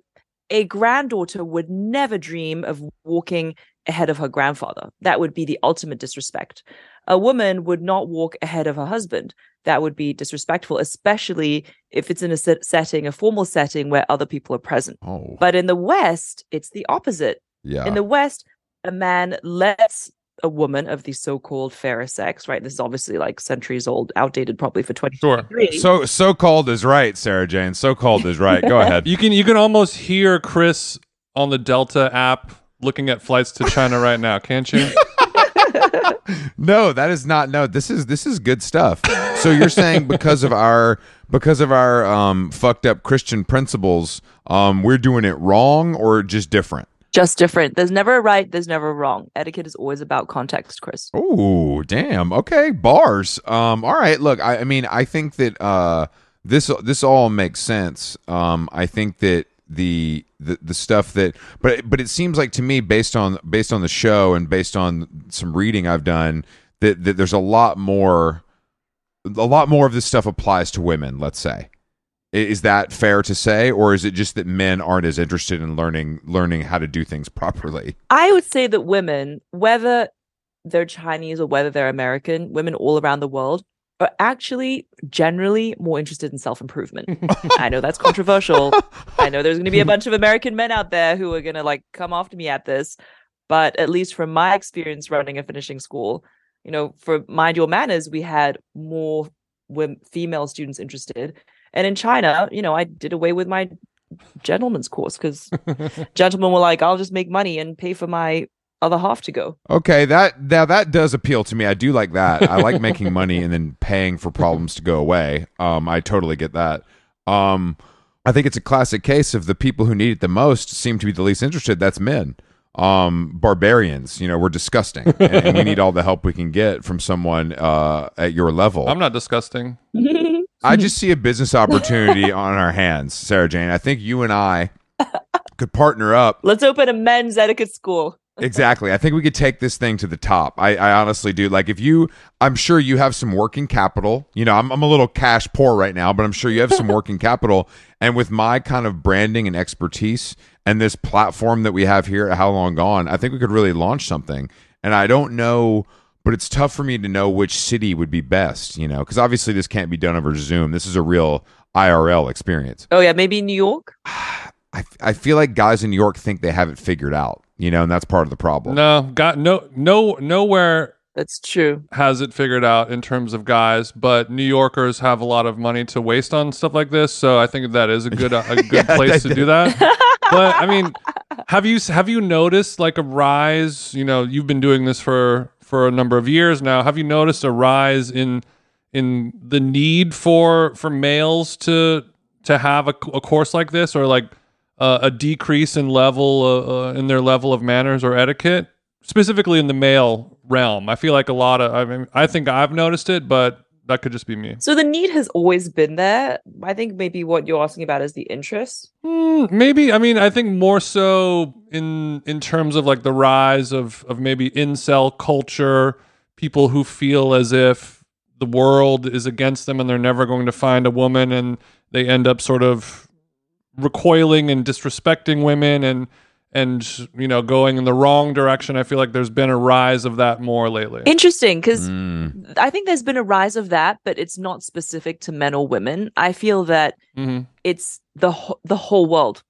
[SPEAKER 3] a granddaughter would never dream of walking ahead of her grandfather. That would be the ultimate disrespect. A woman would not walk ahead of her husband. That would be disrespectful, especially if it's in a set- setting, a formal setting where other people are present.
[SPEAKER 1] Oh.
[SPEAKER 3] But in the West, it's the opposite.
[SPEAKER 1] Yeah.
[SPEAKER 3] In the West, a man lets a woman of the so-called fairer sex, right? This is obviously like centuries old, outdated probably for
[SPEAKER 2] Sure.
[SPEAKER 1] so so called is right, Sarah Jane. So called is right. Go ahead.
[SPEAKER 2] You can you can almost hear Chris on the Delta app looking at flights to China right now, can't you?
[SPEAKER 1] No, that is not. No, this is this is good stuff. So you're saying because of our because of our um fucked up Christian principles, um we're doing it wrong or just different?
[SPEAKER 3] Just different. There's never a right, there's never a wrong. Etiquette is always about context, Chris.
[SPEAKER 1] Oh, damn. Okay, bars. Um all right, look, I, I mean, I think that uh this this all makes sense. Um I think that the the the stuff that but but it seems like to me based on based on the show and based on some reading I've done that that there's a lot more a lot more of this stuff applies to women, let's say. I- Is that fair to say or is it just that men aren't as interested in learning learning how to do things properly?
[SPEAKER 3] I would say that women, whether they're Chinese or whether they're American, women all around the world are actually generally more interested in self improvement. I know that's controversial. I know there's going to be a bunch of American men out there who are going to like come after me at this. But at least from my experience running a finishing school, you know, for Mind Your Manners, we had more women, female students interested. And in China, you know, I did away with my gentleman's course because gentlemen were like, I'll just make money and pay for my other half to go.
[SPEAKER 1] Okay, that now that does appeal to me. I do like that. I like making money and then paying for problems to go away. Um, I totally get that. Um, I think it's a classic case of the people who need it the most seem to be the least interested. That's men. Um, barbarians. You know, we're disgusting, and, and we need all the help we can get from someone uh, at your level.
[SPEAKER 2] I'm not disgusting.
[SPEAKER 1] I just see a business opportunity on our hands, Sarah Jane. I think you and I could partner up
[SPEAKER 3] Let's open a men's etiquette school.
[SPEAKER 1] exactly. I think we could take this thing to the top. I, I honestly do. Like, if you, I'm sure you have some working capital. You know, I'm, I'm a little cash poor right now, but I'm sure you have some working capital. And with my kind of branding and expertise and this platform that we have here at How Long Gone, I think we could really launch something. And I don't know, but it's tough for me to know which city would be best, you know, because obviously this can't be done over Zoom. This is a real IRL experience.
[SPEAKER 3] Oh yeah, maybe New York.
[SPEAKER 1] I, I feel like guys in New York think they have it figured out, you know, and that's part of the problem.
[SPEAKER 2] No, got no no nowhere
[SPEAKER 3] That's true.
[SPEAKER 2] has it figured out in terms of guys, but New Yorkers have a lot of money to waste on stuff like this, so I think that is a good a good
[SPEAKER 1] Yeah,
[SPEAKER 2] place to do that. but I mean, have you have you noticed like a rise? You know, you've been doing this for for a number of years now. Have you noticed a rise in in the need for for males to to have a, a course like this, or like uh, a decrease in level uh, uh, in their level of manners or etiquette, specifically in the male realm? I feel like a lot of I mean, I think I've noticed it, but that could just be me.
[SPEAKER 3] So the need has always been there. I think maybe what you're asking about is the interest.
[SPEAKER 2] Hmm, maybe I mean I think more so in in terms of like the rise of of maybe incel culture, people who feel as if the world is against them and they're never going to find a woman and they end up sort of recoiling and disrespecting women and and you know going in the wrong direction. I feel like there's been a rise of that more lately.
[SPEAKER 3] Interesting, because
[SPEAKER 1] Mm.
[SPEAKER 3] I think there's been a rise of that, but it's not specific to men or women. I feel that
[SPEAKER 2] hmm
[SPEAKER 3] it's the wh- the whole world,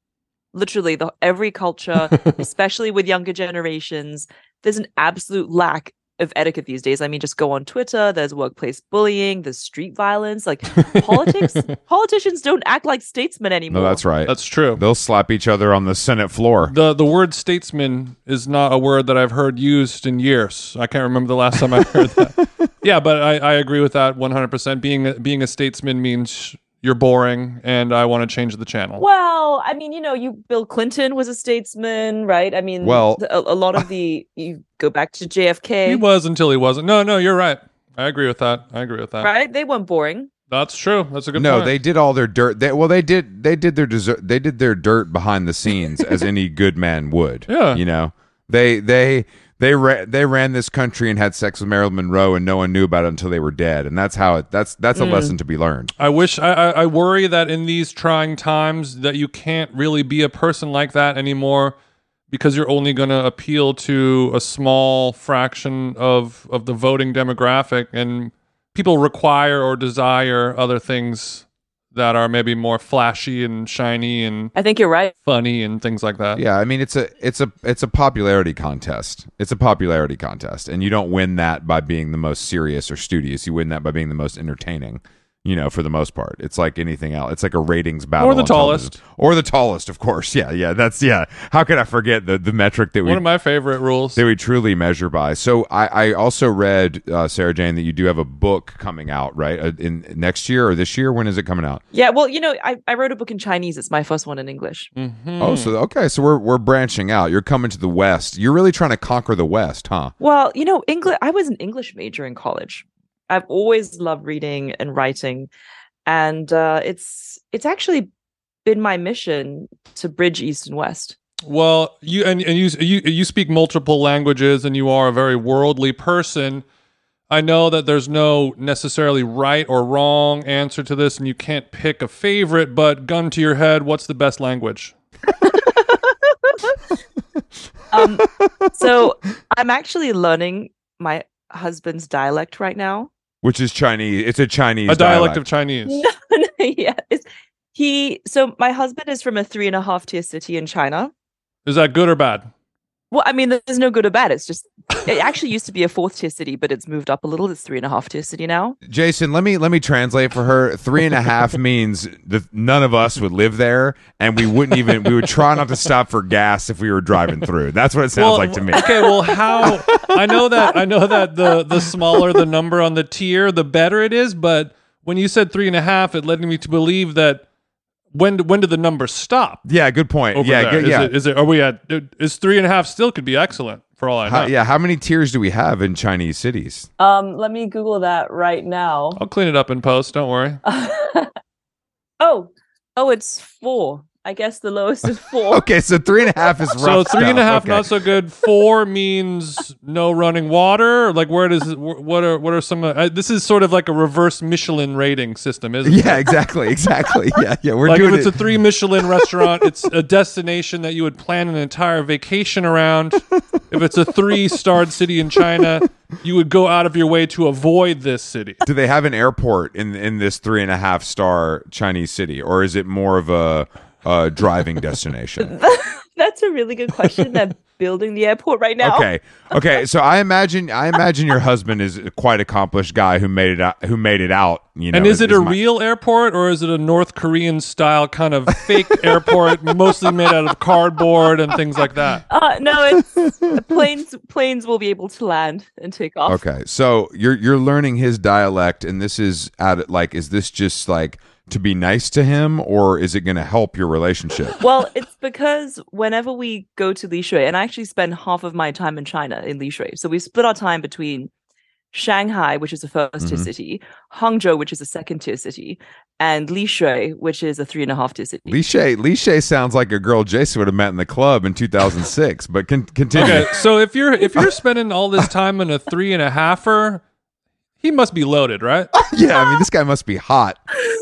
[SPEAKER 3] literally the every culture, especially with younger generations. There's an absolute lack of etiquette these days. I mean, just go on Twitter. There's workplace bullying. There's street violence. Like politics, politicians don't act like statesmen anymore.
[SPEAKER 1] No, that's right.
[SPEAKER 2] That's true.
[SPEAKER 1] They'll slap each other on the Senate floor.
[SPEAKER 2] The the word statesman is not a word that I've heard used in years. I can't remember the last time I heard that. yeah, but I, I agree with that 100%. Being a, being a statesman means you're boring and I want to change the channel.
[SPEAKER 3] Well, I mean, you know, you Bill Clinton was a statesman, right? I mean,
[SPEAKER 1] Well-
[SPEAKER 3] a, a lot of the you go back to JFK,
[SPEAKER 2] He was until he wasn't. No, no, you're right. I agree with that. I agree with that.
[SPEAKER 3] right? They weren't boring.
[SPEAKER 2] That's true. That's a good
[SPEAKER 1] no,
[SPEAKER 2] point.
[SPEAKER 1] they did all their dirt. They, well, they did. They did their desert. They did their dirt behind the scenes, as any good man would.
[SPEAKER 2] Yeah.
[SPEAKER 1] you know, they they they ra- they ran this country and had sex with Marilyn Monroe, and no one knew about it until they were dead. And that's how it. That's that's a
[SPEAKER 2] Mm.
[SPEAKER 1] lesson to be learned.
[SPEAKER 2] I wish I, I I worry that in these trying times that you can't really be a person like that anymore because you're only going to appeal to a small fraction of of the voting demographic and people require or desire other things that are maybe more flashy and shiny and
[SPEAKER 3] I think you're right.
[SPEAKER 2] funny and things like that.
[SPEAKER 1] Yeah, I mean it's a it's a it's a popularity contest. It's a popularity contest, and you don't win that by being the most serious or studious. You win that by being the most entertaining. You know, for the most part, it's like anything else. It's like a ratings battle,
[SPEAKER 2] Or the
[SPEAKER 1] on television.
[SPEAKER 2] tallest.
[SPEAKER 1] or the tallest, of course. Yeah, yeah. That's yeah. How could I forget the the metric that we
[SPEAKER 2] One of my favorite rules.
[SPEAKER 1] that we truly measure by? So I I also read uh, Sarah Jane that you do have a book coming out right uh, in next year or this year. When is it coming out?
[SPEAKER 3] Yeah, well, you know, I, I wrote a book in Chinese. It's my first one in English.
[SPEAKER 2] Mhm.
[SPEAKER 1] Oh, so okay, so we're we're branching out. You're coming to the West. You're really trying to conquer the West, huh?
[SPEAKER 3] Well, you know, English. I was an English major in college. I've always loved reading and writing, and uh, it's it's actually been my mission to bridge East and West.
[SPEAKER 2] Well, you and, and you you you speak multiple languages and you are a very worldly person. I know that there's no necessarily right or wrong answer to this and you can't pick a favorite, but gun to your head, what's the best language?
[SPEAKER 3] Um, so I'm actually learning my husband's dialect right now.
[SPEAKER 1] Which is Chinese. It's a Chinese
[SPEAKER 2] a dialect, of Chinese.
[SPEAKER 3] No, yeah, it's, he. So my husband is from a three and a half tier city in China.
[SPEAKER 2] Is that good or bad?
[SPEAKER 3] Well, I mean, there's no good or bad. It's just it actually used to be a fourth tier city, but it's moved up a little. It's three and a half tier city now.
[SPEAKER 1] Jason, let me let me translate for her. Three and a half means that none of us would live there, and we wouldn't even. We would try not to stop for gas if we were driving through. That's what it sounds
[SPEAKER 2] Well,
[SPEAKER 1] like to me.
[SPEAKER 2] Okay, well, how I know that I know that the the smaller the number on the tier, the better it is. But when you said three and a half, it led me to believe that when when did the numbers stop?
[SPEAKER 1] Yeah, good point.
[SPEAKER 2] Over
[SPEAKER 1] yeah,
[SPEAKER 2] there?
[SPEAKER 1] good,
[SPEAKER 2] Is
[SPEAKER 1] yeah.
[SPEAKER 2] it, is it? Are we at? Is three and a half still could be excellent for all I know?
[SPEAKER 1] How, yeah, how many tiers do we have in Chinese cities?
[SPEAKER 3] Um, let me Google that right now.
[SPEAKER 2] I'll clean it up in post. Don't worry.
[SPEAKER 3] oh, oh, it's four. I guess the lowest is four.
[SPEAKER 1] Okay, so three and a half is rough.
[SPEAKER 2] So three and a half
[SPEAKER 1] Okay.
[SPEAKER 2] not so good. Four means no running water. Like where does it, what are what are some? Uh, this is sort of like a reverse Michelin rating system, isn't it?
[SPEAKER 1] Yeah, exactly, exactly. Yeah, yeah. We're
[SPEAKER 2] like
[SPEAKER 1] doing
[SPEAKER 2] if it's
[SPEAKER 1] it.
[SPEAKER 2] a three Michelin restaurant, it's a destination that you would plan an entire vacation around. if it's a three starred city in China, you would go out of your way to avoid this city.
[SPEAKER 1] do they have an airport in in this three and a half star Chinese city, or is it more of a, a driving destination?
[SPEAKER 3] That's a really good question. They're building the airport right now.
[SPEAKER 1] Okay, okay. So I imagine I imagine your husband is a quite accomplished guy who made it out. Who made it out? You know,
[SPEAKER 2] And is it a
[SPEAKER 1] my-
[SPEAKER 2] real airport or is it a North Korean style kind of fake airport, mostly made out of cardboard and things like that?
[SPEAKER 3] Uh, no, it's planes. Planes will be able to land and take off.
[SPEAKER 1] Okay, so you're you're learning his dialect, and this is at like, is this just like to be nice to him, or is it going to help your relationship?
[SPEAKER 3] Well, it's because whenever we go to Lishui, and I actually spend half of my time in China in Lishui, so we split our time between Shanghai, which is a 1st tier
[SPEAKER 1] Mhm.
[SPEAKER 3] city, Hangzhou, which is a second tier city, and Lishui, which is a three and a half tier city.
[SPEAKER 1] Lishay Lishay sounds like a girl Jason would have met in the club in 2006. But con- continue.
[SPEAKER 2] Okay, so if you're if you're spending all this time in a three and a halfer, he must be loaded, right?
[SPEAKER 1] Yeah, I mean, this guy must be hot.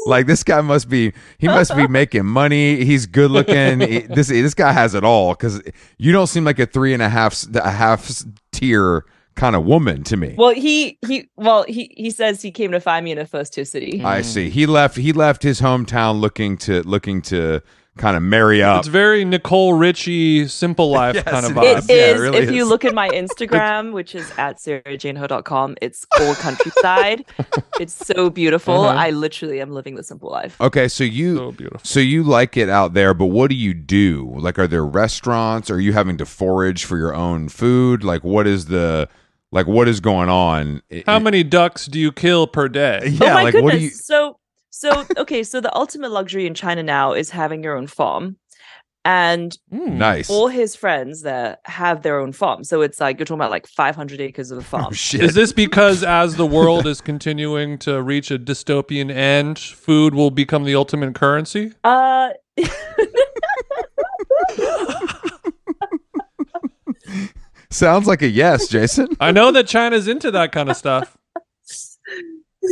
[SPEAKER 1] Like this guy must be. He must be making money. He's good looking. He- this this guy has it all. Because you don't seem like a three and a half a half tier kind of woman to me.
[SPEAKER 3] Well, he he well he he says he came to find me in a first tier city.
[SPEAKER 1] I see. He left. He left his hometown looking to looking to kind of marry up.
[SPEAKER 2] It's very Nicole Richie, simple life
[SPEAKER 1] Yes,
[SPEAKER 2] kind of vibe.
[SPEAKER 3] It is.
[SPEAKER 1] Yeah, it really
[SPEAKER 3] if you look at my Instagram, which is at sarahjaneho.com, it's all countryside. it's so beautiful.
[SPEAKER 2] Uh-huh.
[SPEAKER 3] I literally am living the simple life.
[SPEAKER 1] okay, so you
[SPEAKER 2] so beautiful.
[SPEAKER 1] So you like it out there, but what do you do? Like, are there restaurants? Are you having to forage for your own food? Like, what is the like? What is going on?
[SPEAKER 2] How
[SPEAKER 1] it-
[SPEAKER 2] many ducks do you kill per day?
[SPEAKER 1] Yeah,
[SPEAKER 3] oh my
[SPEAKER 1] like
[SPEAKER 3] goodness.
[SPEAKER 1] what do you?
[SPEAKER 3] So so okay, so the ultimate luxury in China now is having your own farm. And
[SPEAKER 2] Mm.
[SPEAKER 1] Nice.
[SPEAKER 3] all his friends there have their own farm. So it's like you're talking about like 500 acres of a farm.
[SPEAKER 1] Oh, shit.
[SPEAKER 2] Is this because as the world is continuing to reach a dystopian end, food will become the ultimate currency?
[SPEAKER 3] Uh
[SPEAKER 1] Sounds like a yes, Jason.
[SPEAKER 2] I know that China's into that kind of stuff.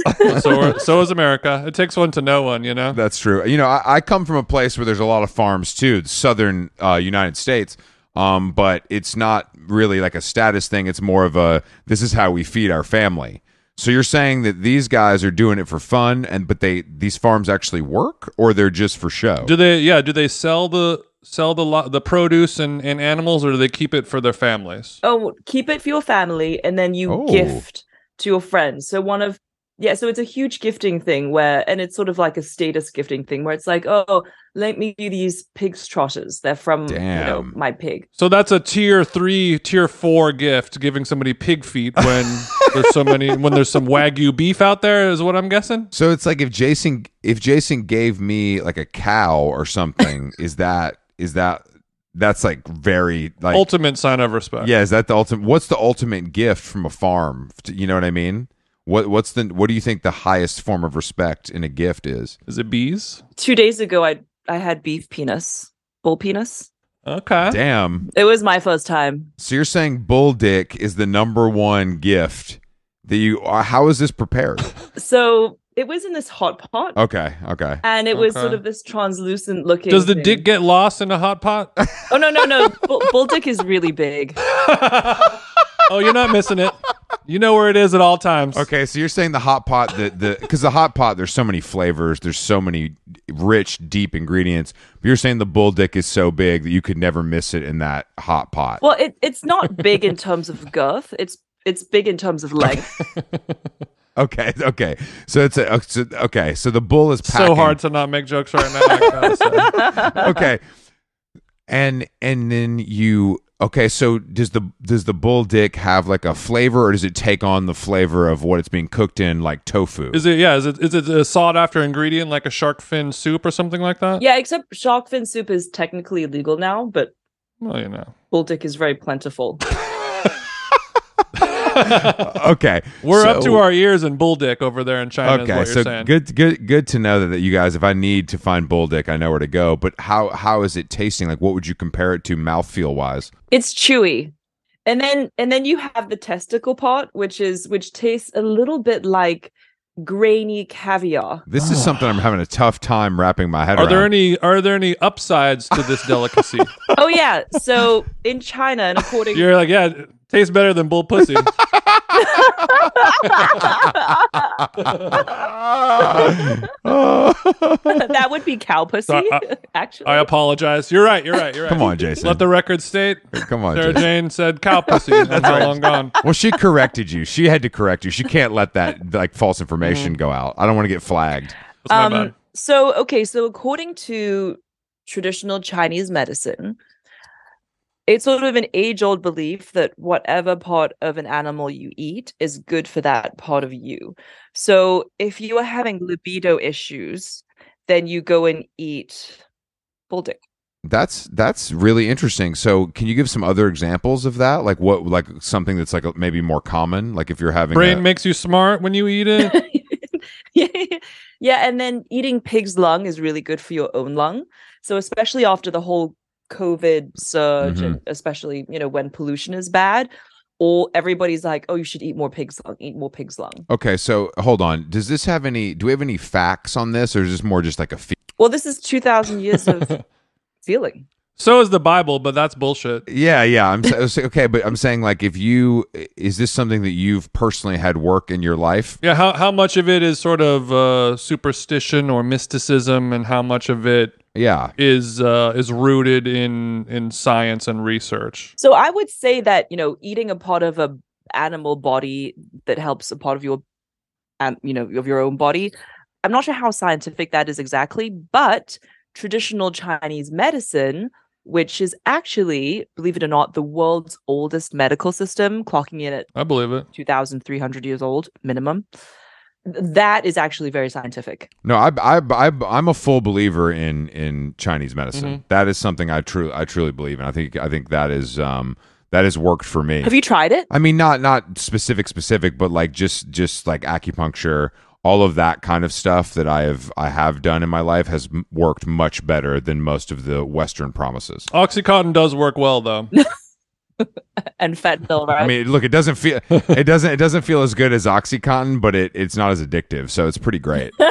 [SPEAKER 2] so are- so is America. It takes one to know one, you know.
[SPEAKER 1] That's true. You know, I, I come from a place where there's a lot of farms too, the southern uh, United States. Um, but it's not really like a status thing. It's more of a this is how we feed our family. So you're saying that these guys are doing it for fun, and but they these farms actually work, or they're just for show?
[SPEAKER 2] Do they? Yeah. Do they sell the sell the lo- the produce and, and animals, or do they keep it for their families?
[SPEAKER 3] oh, keep it for your family and then you
[SPEAKER 1] Oh.
[SPEAKER 3] gift to your friends. So one of yeah, so it's a huge gifting thing where and it's sort of like a status gifting thing where it's like, oh, let me do these pigs trotters. They're from you know, my pig.
[SPEAKER 2] So that's a tier three, tier four gift, giving somebody pig feet when there's so many when there's some wagyu beef out there, is what I'm guessing.
[SPEAKER 1] So it's like if Jason if Jason gave me like a cow or something, is that is that that's like very like
[SPEAKER 2] Ultimate sign of respect.
[SPEAKER 1] yeah, is that the ultimate what's the ultimate gift from a farm? You know what I mean? What what's the what do you think the highest form of respect in a gift is?
[SPEAKER 2] Is it bees?
[SPEAKER 3] Two days ago I I had beef penis. Bull penis.
[SPEAKER 2] Okay.
[SPEAKER 1] Damn.
[SPEAKER 3] It was my first time.
[SPEAKER 1] So you're saying bull dick is the number one gift that you uh, how is this prepared?
[SPEAKER 3] So it was in this hot pot.
[SPEAKER 1] Okay, okay.
[SPEAKER 3] And it was sort of this translucent looking.
[SPEAKER 2] Does the
[SPEAKER 3] thing.
[SPEAKER 2] dick get lost in a hot pot?
[SPEAKER 3] Oh no no no! Bull, bull dick is really big.
[SPEAKER 2] oh, you're not missing it. You know where it is at all times.
[SPEAKER 1] Okay, so you're saying the hot pot, the the because the hot pot, there's so many flavors, there's so many rich, deep ingredients. But you're saying the bull dick is so big that you could never miss it in that hot pot.
[SPEAKER 3] Well, it, it's not big in terms of girth. It's it's big in terms of length.
[SPEAKER 1] Okay, okay. So it's a, okay. So the bull is packing.
[SPEAKER 2] So hard to not make jokes right now. I gotta
[SPEAKER 1] okay, and and then you okay. So does the does the bull dick have like a flavor, or does it take on the flavor of what it's being cooked in, like tofu?
[SPEAKER 2] Is it yeah? Is it is it a sought after ingredient like a shark fin soup or something like that?
[SPEAKER 3] yeah, except shark fin soup is technically illegal now, but
[SPEAKER 2] Well, you know,
[SPEAKER 3] bull dick is very plentiful.
[SPEAKER 1] okay,
[SPEAKER 2] we're up to our ears in bull dick over there in China. is
[SPEAKER 1] Okay,
[SPEAKER 2] what you're
[SPEAKER 1] so
[SPEAKER 2] saying.
[SPEAKER 1] good, good, good to know that, that you guys. If I need to find bull dick, I know where to go. But how how is it tasting? Like, what would you compare it to mouthfeel wise?
[SPEAKER 3] It's chewy. And then and then you have the testicle part, which is which tastes a little bit like grainy caviar.
[SPEAKER 1] This is something I'm having a tough time wrapping my head
[SPEAKER 2] Are
[SPEAKER 1] around.
[SPEAKER 2] there any are there any upsides to this delicacy?
[SPEAKER 3] Oh yeah. So in China, and according
[SPEAKER 2] You're like, yeah, it tastes better than bull pussy.
[SPEAKER 3] that would be cow pussy,
[SPEAKER 2] So, I-
[SPEAKER 3] actually.
[SPEAKER 2] I apologize. You're right. You're right. You're right.
[SPEAKER 1] Come on, Jason.
[SPEAKER 2] Let the record state.
[SPEAKER 1] Come on,
[SPEAKER 2] Sarah
[SPEAKER 1] Jason.
[SPEAKER 2] Jane said cow pussy. That's how
[SPEAKER 1] right.
[SPEAKER 2] long gone.
[SPEAKER 1] Well, she corrected you. She had to correct you. She can't let that like false
[SPEAKER 2] Mm-hmm.
[SPEAKER 1] information go out. I don't want to get flagged.
[SPEAKER 2] That's my
[SPEAKER 3] um
[SPEAKER 2] bad.
[SPEAKER 3] so okay so according to traditional chinese medicine it's sort of an age old belief that whatever part of an animal you eat is good for that part of you so if you are having libido issues then you go and eat bull dick
[SPEAKER 1] That's that's really interesting. So, can you give some other examples of that? Like what, like something that's like maybe more common? Like if you're having
[SPEAKER 2] Brain
[SPEAKER 1] a,
[SPEAKER 2] makes you smart when you eat it.
[SPEAKER 3] yeah, yeah, and then eating pig's lung is really good for your own lung. So especially after the whole COVID surge, and especially you know when pollution is bad, all everybody's like, "Oh, you should eat more pig's lung. Eat more pig's lung."
[SPEAKER 1] Okay, so hold on. Does this have any? Do we have any facts on this, or is this more just like a? Fe-
[SPEAKER 3] Well, this is two thousand years of feeling.
[SPEAKER 2] So is the Bible, but that's bullshit.
[SPEAKER 1] yeah, yeah. I'm okay, but I'm saying like if you is this something that you've personally had work in your life?
[SPEAKER 2] Yeah, how how much of it is sort of uh, superstition or mysticism, and how much of it
[SPEAKER 1] Yeah.
[SPEAKER 2] is uh, is rooted in in science and research.
[SPEAKER 3] So I would say that you know eating a part of a animal body that helps a part of your, um, you know, of your own body. I'm not sure how scientific that is exactly, but traditional Chinese medicine, which is actually, believe it or not, the world's oldest medical system, clocking in at
[SPEAKER 2] I believe it.
[SPEAKER 3] 2,300 years old minimum. Th- That is actually very scientific.
[SPEAKER 1] No, I, I, I, I'm a full believer in in Chinese medicine.
[SPEAKER 2] Mhm.
[SPEAKER 1] That is something I truly, I truly believe in. I think, I think that is, um, that has worked for me.
[SPEAKER 3] Have you tried it?
[SPEAKER 1] I mean, not not specific, specific, but like just just like acupuncture, all of that kind of stuff that I have I have done in my life has worked much better than most of the Western promises.
[SPEAKER 2] Oxycontin does work well though.
[SPEAKER 3] And fentanyl, right?
[SPEAKER 1] I mean, look, it doesn't feel it doesn't it doesn't feel as good as OxyContin, but it it's not as addictive, so it's pretty great.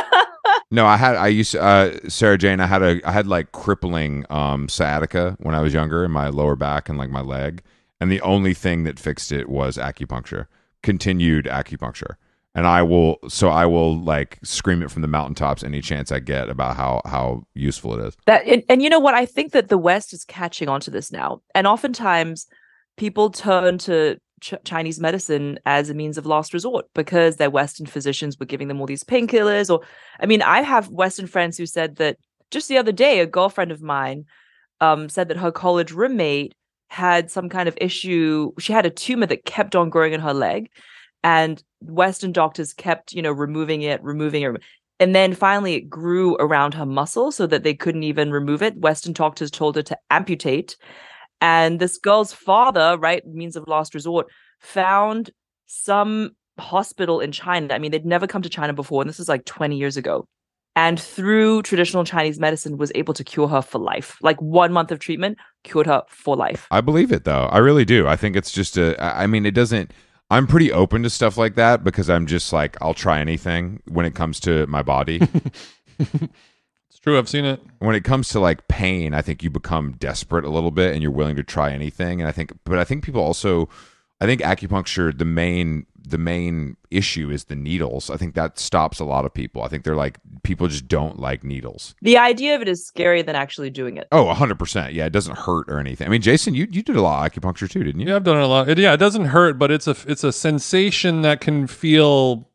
[SPEAKER 1] No, I had I used uh Sarah Jane. I had a I had like crippling um sciatica when I was younger in my lower back and like my leg, and the only thing that fixed it was acupuncture, continued acupuncture. And I will so I will like scream it from the mountaintops any chance I get about how how useful it is.
[SPEAKER 3] That and, and you know what? I think that the West is catching on to this now, and oftentimes people turn to ch- Chinese medicine as a means of last resort because their Western physicians were giving them all these painkillers. Or, I mean, I have Western friends who said that just the other day, a girlfriend of mine um, said that her college roommate had some kind of issue. She had a tumor that kept on growing in her leg, and Western doctors kept, you know, removing it, removing it. And then finally, it grew around her muscle so that they couldn't even remove it. Western doctors told her to amputate. And this girl's father, right, means of last resort, found some hospital in China. I mean, they'd never come to China before, and this is like 20 years ago. And through traditional Chinese medicine, was able to cure her for life. Like one month of treatment cured her for life.
[SPEAKER 1] I believe it though. I really do. I think it's just a. I mean, it doesn't. I'm pretty open to stuff like that because I'm just like I'll try anything when it comes to my body.
[SPEAKER 2] It's true. I've seen it.
[SPEAKER 1] when it comes to like pain, I think you become desperate a little bit and you're willing to try anything. And I think, but I think people also, I think acupuncture, the main, the main issue is the needles. I think that stops a lot of people. I think they're like, people just don't like needles.
[SPEAKER 3] The idea of it is scarier than actually doing it.
[SPEAKER 1] Oh, 100%. Yeah, it doesn't hurt or anything. I mean, Jason, you, you did a lot of acupuncture too, didn't you?
[SPEAKER 2] Yeah, I've done it a lot. It, yeah, it doesn't hurt, but it's a it's a sensation that can feel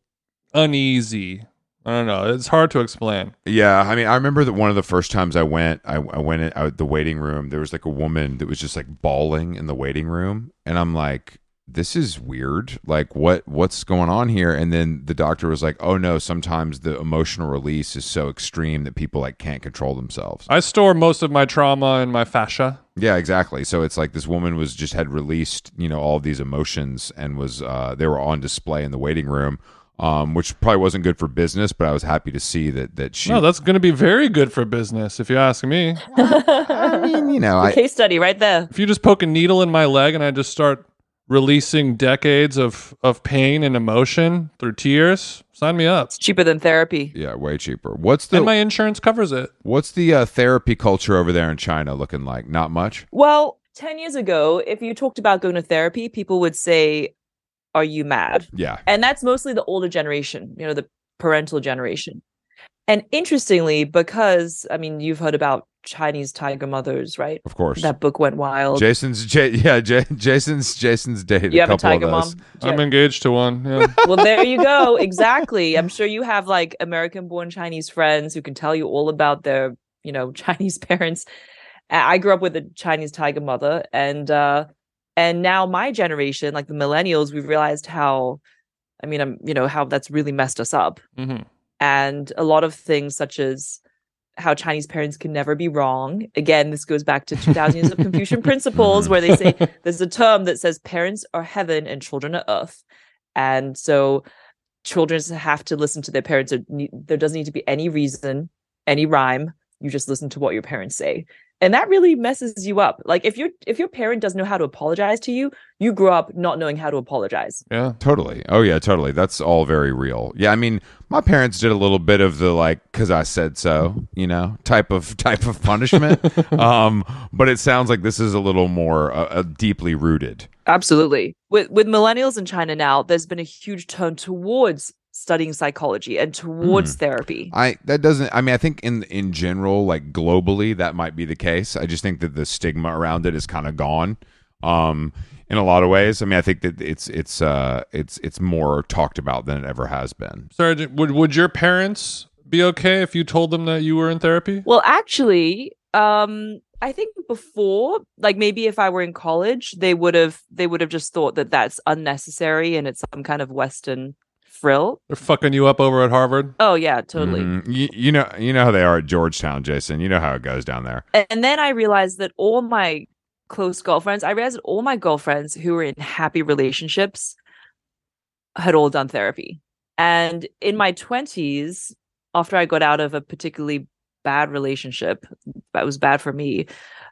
[SPEAKER 2] uneasy. I don't know. It's hard to explain.
[SPEAKER 1] Yeah, I mean, I remember that one of the first times I went, I, I went in out the waiting room. There was like a woman that was just like bawling in the waiting room, and I'm like, "This is weird. Like, what what's going on here?" And then the doctor was like, "Oh no, sometimes the emotional release is so extreme that people like can't control themselves."
[SPEAKER 2] I store most of my trauma in my fascia.
[SPEAKER 1] Yeah, exactly. So it's like this woman was just had released, you know, all of these emotions and was uh, they were on display in the waiting room. Um, which probably wasn't good for business, but I was happy to see that that she.
[SPEAKER 2] No, that's going to be very good for business, if you ask me.
[SPEAKER 1] I mean, you know, I,
[SPEAKER 3] case study right there.
[SPEAKER 2] If you just poke a needle in my leg and I just start releasing decades of of pain and emotion through tears, sign me up.
[SPEAKER 3] It's cheaper than therapy.
[SPEAKER 1] Yeah, way cheaper. What's the
[SPEAKER 2] And my insurance covers it.
[SPEAKER 1] what's the uh, therapy culture over there in China looking like? Not much.
[SPEAKER 3] Well, 10 years ago, if you talked about going to therapy, people would say, Are you mad?
[SPEAKER 1] Yeah.
[SPEAKER 3] And that's mostly the older generation, you know, the parental generation. And interestingly, because I mean, you've heard about Chinese tiger mothers, right?
[SPEAKER 1] Of course.
[SPEAKER 3] That book went wild.
[SPEAKER 1] Jason's J- yeah, J- Jason's Jason's dated
[SPEAKER 3] you
[SPEAKER 1] a
[SPEAKER 3] have a
[SPEAKER 1] couple
[SPEAKER 3] tiger
[SPEAKER 1] of
[SPEAKER 3] mom?
[SPEAKER 1] those.
[SPEAKER 3] Do you
[SPEAKER 2] I'm engaged to one. Yeah.
[SPEAKER 3] well, there you go. Exactly. I'm sure you have like American born Chinese friends who can tell you all about their, you know, Chinese parents. I I grew up with a Chinese tiger mother and uh and now my generation, like the millennials, we've realized how I mean, I'm, you know, how that's really messed us up.
[SPEAKER 2] hmm
[SPEAKER 3] And a lot of things such as how Chinese parents can never be wrong. Again, this goes back to 2000 years of Confucian principles, where they say there's a term that says parents are heaven and children are earth. And so children have to listen to their parents. There doesn't need to be any reason, any rhyme. You just listen to what your parents say. And that really messes you up. Like if your if your parent doesn't know how to apologize to you, you grow up not knowing how to apologize.
[SPEAKER 2] Yeah.
[SPEAKER 1] Totally. Oh yeah, totally. That's all very real. Yeah, I mean, my parents did a little bit of the like cuz I said so, you know, type of type of punishment. um, but it sounds like this is a little more uh, uh, deeply rooted.
[SPEAKER 3] Absolutely. With with millennials in China now, there's been a huge turn towards studying psychology and towards therapy.
[SPEAKER 1] I that doesn't. I mean, I think in in general, like globally, that might be the case. I just think that the stigma around it is kind of gone. Um, in a lot of ways. I mean, I think that it's it's uh it's it's more talked about than it ever has been.
[SPEAKER 2] Sarah Jane, would would your parents be okay if you told them that you were in therapy?
[SPEAKER 3] Well, actually, um, I think before, like maybe if I were in college, they would have they would have just thought that that's unnecessary and it's some kind of Western frill.
[SPEAKER 2] They're fucking you up over at Harvard.
[SPEAKER 3] Oh yeah, totally.
[SPEAKER 1] Mhm. You, you know, you know how they are at Georgetown, Jason. You know how it goes down there.
[SPEAKER 3] And then I realized that all my close girlfriends, I realized that all my girlfriends who were in happy relationships had all done therapy. And in my 20s, after I got out of a particularly bad relationship that was bad for me,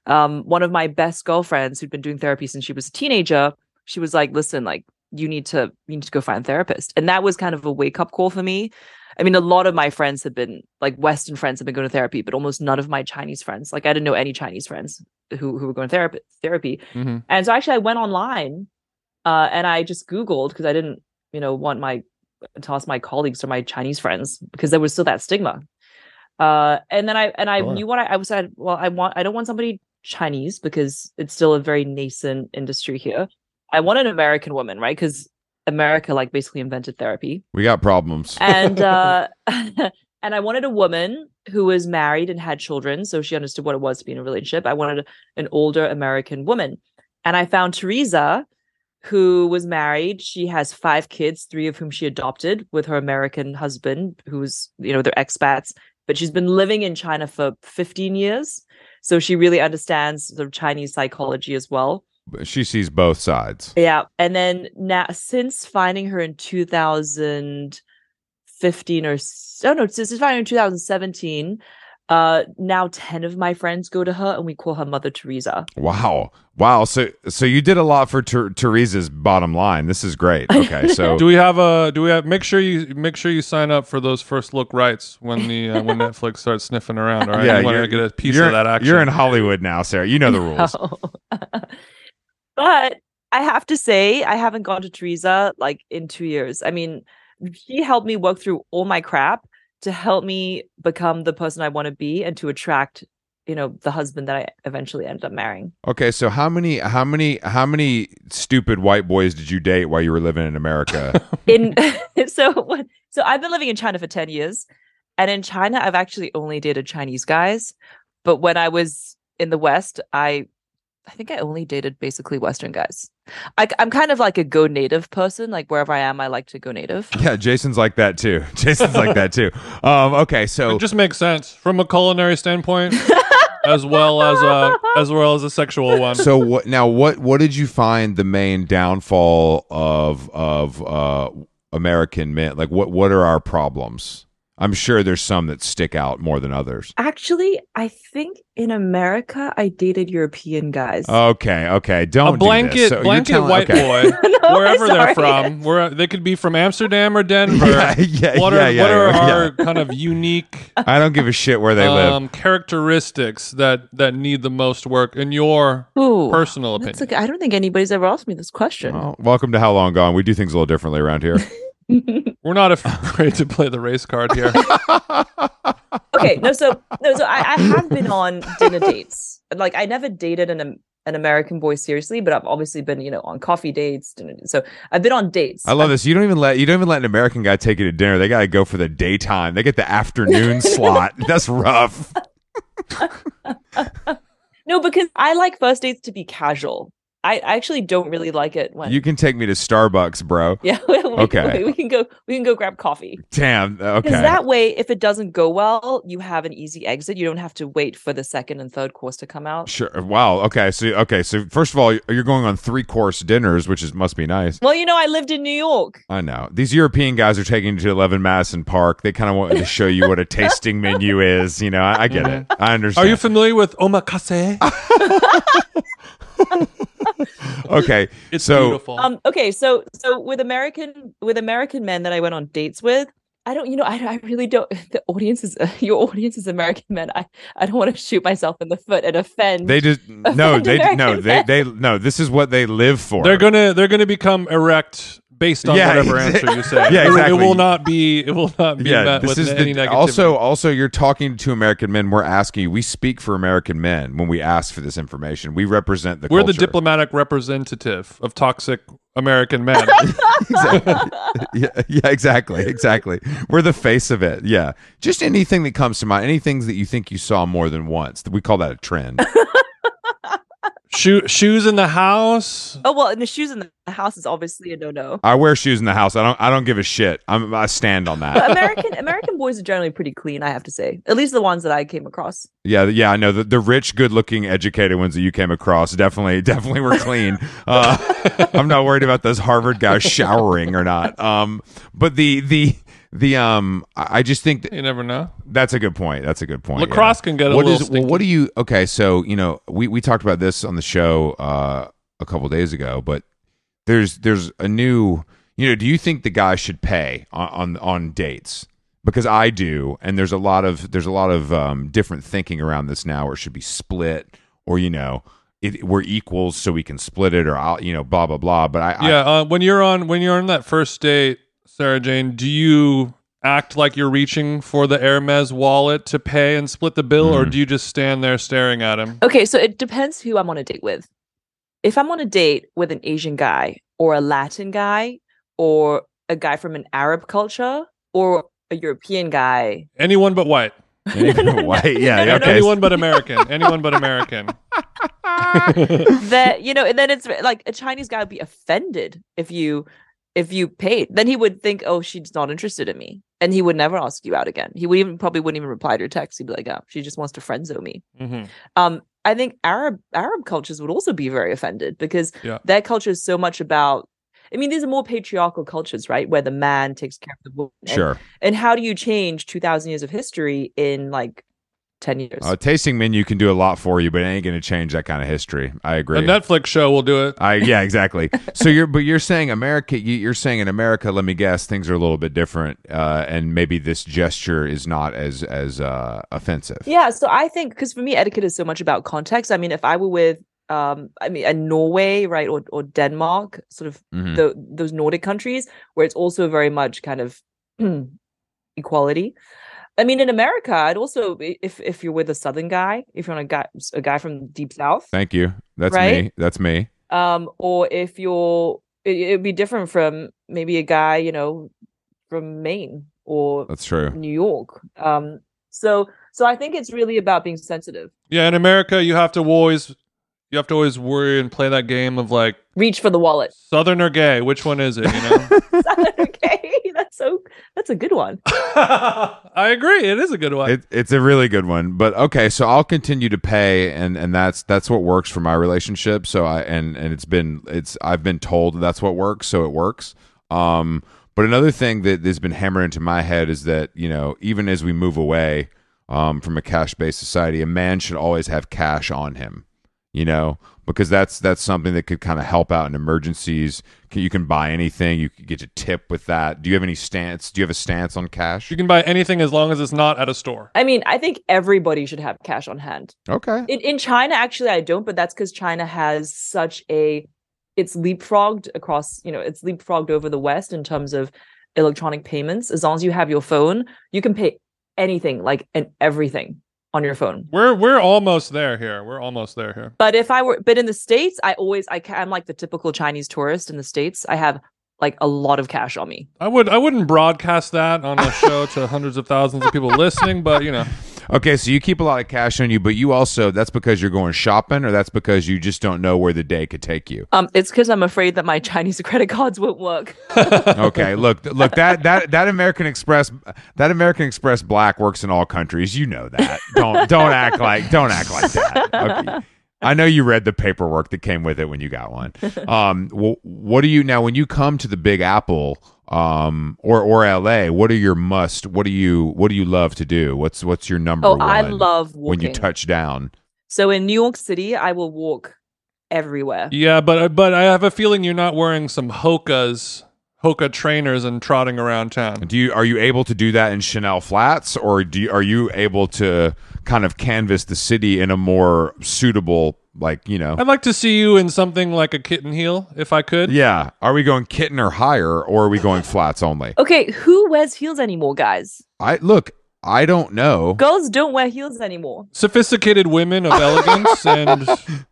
[SPEAKER 3] um, one of my best girlfriends who'd been doing therapy since she was a teenager, she was like, listen, like, you need to you need to go find a therapist. And that was kind of a wake up call for me. I mean, a lot of my friends have been like Western friends have been going to therapy, but almost none of my Chinese friends. Like I didn't know any Chinese friends who who were going to therapy therapy.
[SPEAKER 2] Mhm.
[SPEAKER 3] And so actually I went online uh and I just Googled because I didn't, you know, want my to ask my colleagues or my Chinese friends because there was still that stigma. Uh and then I and I knew what I, I was said, well, I want I don't want somebody Chinese because it's still a very nascent industry here. I want an American woman, right? Because America like basically invented therapy
[SPEAKER 1] We got problems.
[SPEAKER 3] and uh and I wanted a woman who was married and had children, so she understood what it was to be in a relationship. I wanted an older American woman, and I found Teresa, who was married. She has five kids, three of whom she adopted with her American husband, who's you know they're expats, but she's been living in China for 15 years, so she really understands the Chinese psychology as well.
[SPEAKER 1] She sees both sides.
[SPEAKER 3] Yeah. And then now since finding her in 2015 or s- oh no, since finding her in 2017, uh now 10 of my friends go to her and we call her Mother Teresa.
[SPEAKER 1] Wow, wow. So so you did a lot for Ter- Teresa's bottom line. This is great. Okay, so
[SPEAKER 2] Do we have a? Do we have? Make sure you make sure you sign up for those first look rights when the uh, when Netflix starts sniffing around. All right,
[SPEAKER 1] yeah,
[SPEAKER 2] you want to get a piece of that action.
[SPEAKER 1] You're in Hollywood now, Sarah. You know the rules.
[SPEAKER 3] but I have to say, I haven't gone to Teresa like in two years. I mean, she helped me work through all my crap to help me become the person I want to be and to attract, you know, the husband that I eventually ended up marrying.
[SPEAKER 1] Okay, so how many how many how many stupid white boys did you date while you were living in America?
[SPEAKER 3] in so so I've been living in China for 10 years and in China I've actually only dated Chinese guys but when I was in the west I I think I only dated basically western guys. I I'm kind of like a go native person like wherever I am I like to go native.
[SPEAKER 1] yeah, Jason's like that too. Jason's like that too. Um, okay, so
[SPEAKER 2] It just makes sense from a culinary standpoint, as well as a as well as a sexual one.
[SPEAKER 1] so what now? What what did you find the main downfall of of uh, American men? Like what what are our problems? I'm sure there's some that stick out more than others.
[SPEAKER 3] Actually, I think in America I dated European guys.
[SPEAKER 1] Okay, okay, don't
[SPEAKER 2] a
[SPEAKER 1] do this.
[SPEAKER 2] blanket
[SPEAKER 1] So
[SPEAKER 2] blanket
[SPEAKER 1] telling-
[SPEAKER 2] white
[SPEAKER 1] okay.
[SPEAKER 2] boy,
[SPEAKER 3] No,
[SPEAKER 2] wherever they're from, where they could be from Amsterdam or Denver.
[SPEAKER 1] Yeah, yeah,
[SPEAKER 2] what are
[SPEAKER 1] yeah,
[SPEAKER 2] what are
[SPEAKER 1] yeah.
[SPEAKER 2] our kind of unique
[SPEAKER 1] I don't give a shit where they live.
[SPEAKER 2] um, characteristics that that need the most work in your
[SPEAKER 3] Ooh,
[SPEAKER 2] personal
[SPEAKER 3] that's
[SPEAKER 2] opinion?
[SPEAKER 3] like I don't think anybody's ever asked me this question.
[SPEAKER 1] Well, welcome to How Long Gone. We do things a little differently around here.
[SPEAKER 2] We're not afraid to play the race card here.
[SPEAKER 3] okay no so no so I, I have been on dinner dates like i never dated an an american boy seriously but i've obviously been you know on coffee dates dinner, so i've been on dates
[SPEAKER 1] I love this. You don't even let you don't even let an American guy take you to dinner. They gotta go for the daytime. They get the afternoon slot. That's rough.
[SPEAKER 3] no because i like first dates to be casual i, I actually don't really like it when
[SPEAKER 1] You can take me to Starbucks, bro.
[SPEAKER 3] yeah we,
[SPEAKER 1] Okay.
[SPEAKER 3] we, we can go we can go grab coffee
[SPEAKER 1] Damn. Okay.
[SPEAKER 3] because that way if it doesn't go well you have an easy exit you don't have to wait for the second and third course to come out
[SPEAKER 1] Sure. Wow. Okay. So okay. So first of all, you're going on three course dinners, which is must be nice.
[SPEAKER 3] well you know i lived in new york
[SPEAKER 1] I know these European guys are taking you to Eleven Madison Park. They kind of want to show you what a tasting menu is. You know, I, I get it. I understand.
[SPEAKER 2] Are you familiar with omakase?
[SPEAKER 1] okay?
[SPEAKER 2] It's
[SPEAKER 1] so
[SPEAKER 2] beautiful.
[SPEAKER 3] Um. Okay. So so with American with American men that I went on dates with, I don't. You know, I, I really don't. The audience is your audience is American men. I I don't want to shoot myself in the foot and offend.
[SPEAKER 1] they just no. They no.
[SPEAKER 3] American
[SPEAKER 1] They they no. This is what they live for.
[SPEAKER 2] they're gonna they're gonna become erect based on
[SPEAKER 1] Yeah,
[SPEAKER 2] whatever answer you say.
[SPEAKER 1] Yeah,
[SPEAKER 2] It- It, will not be. It will not be met
[SPEAKER 1] this
[SPEAKER 2] with
[SPEAKER 1] is
[SPEAKER 2] any
[SPEAKER 1] the,
[SPEAKER 2] negativity.
[SPEAKER 1] also also you're talking to American men. We're asking. We speak for American men when we ask for this information. We represent the.
[SPEAKER 2] we're the diplomatic representative of toxic American men.
[SPEAKER 1] exactly. yeah, yeah, exactly, exactly. We're the face of it. Yeah, just anything that comes to mind, anything that you think you saw more than once. We call that a trend.
[SPEAKER 2] Shoe, shoes in the house.
[SPEAKER 3] oh well, and the shoes in the house is obviously a no-no.
[SPEAKER 1] I wear shoes in the house. I don't. I don't give a shit. I'm. I stand on
[SPEAKER 3] But
[SPEAKER 1] that.
[SPEAKER 3] American American boys are generally pretty clean, I have to say. At least the ones that I came across.
[SPEAKER 1] Yeah, yeah. I know the the rich, good-looking, educated ones that you came across definitely, definitely were clean. Uh, I'm not worried about those Harvard guys showering or not. Um, but the the the um, I I just think that
[SPEAKER 2] You never know.
[SPEAKER 1] That's a good point. That's a good point.
[SPEAKER 2] Lacrosse can get a
[SPEAKER 1] What
[SPEAKER 2] little
[SPEAKER 1] is- well, what do you? Okay, so you know, we we talked about this on the show uh, a couple days ago, but there's there's a new. You know, do you think the guy should pay on on, on dates? Because I do, and there's a lot of there's a lot of um, different thinking around this now, where it should be split, or you know, it, we're equals, so we can split it, or I'll, you know, blah blah blah. But I, I
[SPEAKER 2] Yeah, uh, when you're on when you're on that first date, Sarah Jane, do you act like you're reaching for the Hermes wallet to pay and split the bill, or
[SPEAKER 1] Mhm.
[SPEAKER 2] do you just stand there staring at him?
[SPEAKER 3] Okay, so it depends who I'm on a date with. If I'm on a date with an Asian guy or a Latin guy or a guy from an Arab culture or a European guy.
[SPEAKER 2] Anyone but white.
[SPEAKER 1] Anyone but white, yeah,
[SPEAKER 3] No, no, no,
[SPEAKER 1] okay.
[SPEAKER 2] Anyone but American. Anyone but American.
[SPEAKER 3] that you know, and then it's like a Chinese guy would be offended if you if you paid. Then he would think, oh, she's not interested in me, and he would never ask you out again. He would even probably wouldn't even reply to your text. He'd be like, oh, she just wants to friend zone me.
[SPEAKER 2] Mhm.
[SPEAKER 3] Um, I think Arab Arab cultures would also be very offended because
[SPEAKER 2] Yeah.
[SPEAKER 3] their culture is so much about. I mean, these are more patriarchal cultures, right? Where the man takes care of the woman. And-
[SPEAKER 1] sure.
[SPEAKER 3] And, how do you change two thousand years of history in like ten years?
[SPEAKER 1] A tasting menu can do a lot for you, but it ain't going to change that kind of history. I agree.
[SPEAKER 2] A Netflix show will do it.
[SPEAKER 1] I yeah, exactly. so you're but you're saying America. you- You're saying in America. Let me guess, things are a little bit different, uh, and maybe this gesture is not as as uh, offensive.
[SPEAKER 3] Yeah, so I think because for me, etiquette is so much about context. I mean, if I were with, um, I mean, a Norway, right, or or Denmark, sort of
[SPEAKER 1] Mhm.
[SPEAKER 3] the those Nordic countries where it's also very much kind of equality. I mean, in America, I'd also if if you're with a Southern guy, if you're on a guy a guy from deep South,
[SPEAKER 1] Thank you. That's
[SPEAKER 3] Right?
[SPEAKER 1] me. That's me.
[SPEAKER 3] um, or if you're, it, it'd be different from maybe a guy, you know, from Maine or
[SPEAKER 1] That's true.
[SPEAKER 3] New York. Um, so so I think it's really about being sensitive.
[SPEAKER 2] Yeah, in America, you have to always you have to always worry and play that game of like
[SPEAKER 3] Reach for the wallet.
[SPEAKER 2] Southern or gay. Which one is it? You know.
[SPEAKER 3] okay, that's so that's a good one.
[SPEAKER 2] I agree. It is a good one.
[SPEAKER 1] It, it's a really good one, but okay. So I'll continue to pay, and and that's that's what works for my relationship. So I and and it's been it's I've been told that's what works, so it works. Um, but another thing that has been hammered into my head is that you know even as we move away um, from a cash based society, a man should always have cash on him. You know, because that's that's something that could kind of help out in emergencies. Can- You can buy anything. You can get a tip with that. Do you have any stance? Do you have a stance on cash?
[SPEAKER 2] you can buy anything as long as it's not at a store.
[SPEAKER 3] I mean, I think everybody should have cash on hand.
[SPEAKER 1] Okay.
[SPEAKER 3] In in China, actually, I don't, but that's because China has such a it's leapfrogged across, you know, it's leapfrogged over the West in terms of electronic payments. As long as you have your phone, you can pay anything, like and everything on your phone.
[SPEAKER 2] We're we're almost there here. We're almost there here.
[SPEAKER 3] But if I were, but in the states, I always I I'm like the typical Chinese tourist in the states. I have like a lot of cash on me.
[SPEAKER 2] I would I wouldn't broadcast that on a show to hundreds of thousands of people listening, but you know,
[SPEAKER 1] Okay, so you keep a lot of cash on you, but you also that's because you're going shopping or that's because you just don't know where the day could take you.
[SPEAKER 3] Um, it's because I'm afraid that my Chinese credit cards won't work.
[SPEAKER 1] Okay, look look that that that American Express that American Express black works in all countries. You know that. Don't don't act like don't act like that. Okay. I know you read the paperwork that came with it when you got one. Um wh- what do you now when you come to the Big Apple um or or LA, what are your must what do you what do you love to do? What's what's your number
[SPEAKER 3] Oh,
[SPEAKER 1] one
[SPEAKER 3] I love
[SPEAKER 1] when you touch down?
[SPEAKER 3] So in New York City, I will walk everywhere.
[SPEAKER 2] yeah, but but I have a feeling you're not wearing some Hoka's Hoka trainers and trotting around town.
[SPEAKER 1] Do you are you able to do that in Chanel flats, or do you, are you able to kind of canvas the city in a more suitable, like you know?
[SPEAKER 2] I'd like to see you in something like a kitten heel, if I could.
[SPEAKER 1] Yeah, are we going kitten or higher, or are we going flats only?
[SPEAKER 3] Okay, who wears heels anymore, guys?
[SPEAKER 1] I look, I don't know.
[SPEAKER 3] Girls don't wear heels anymore.
[SPEAKER 2] Sophisticated women of elegance and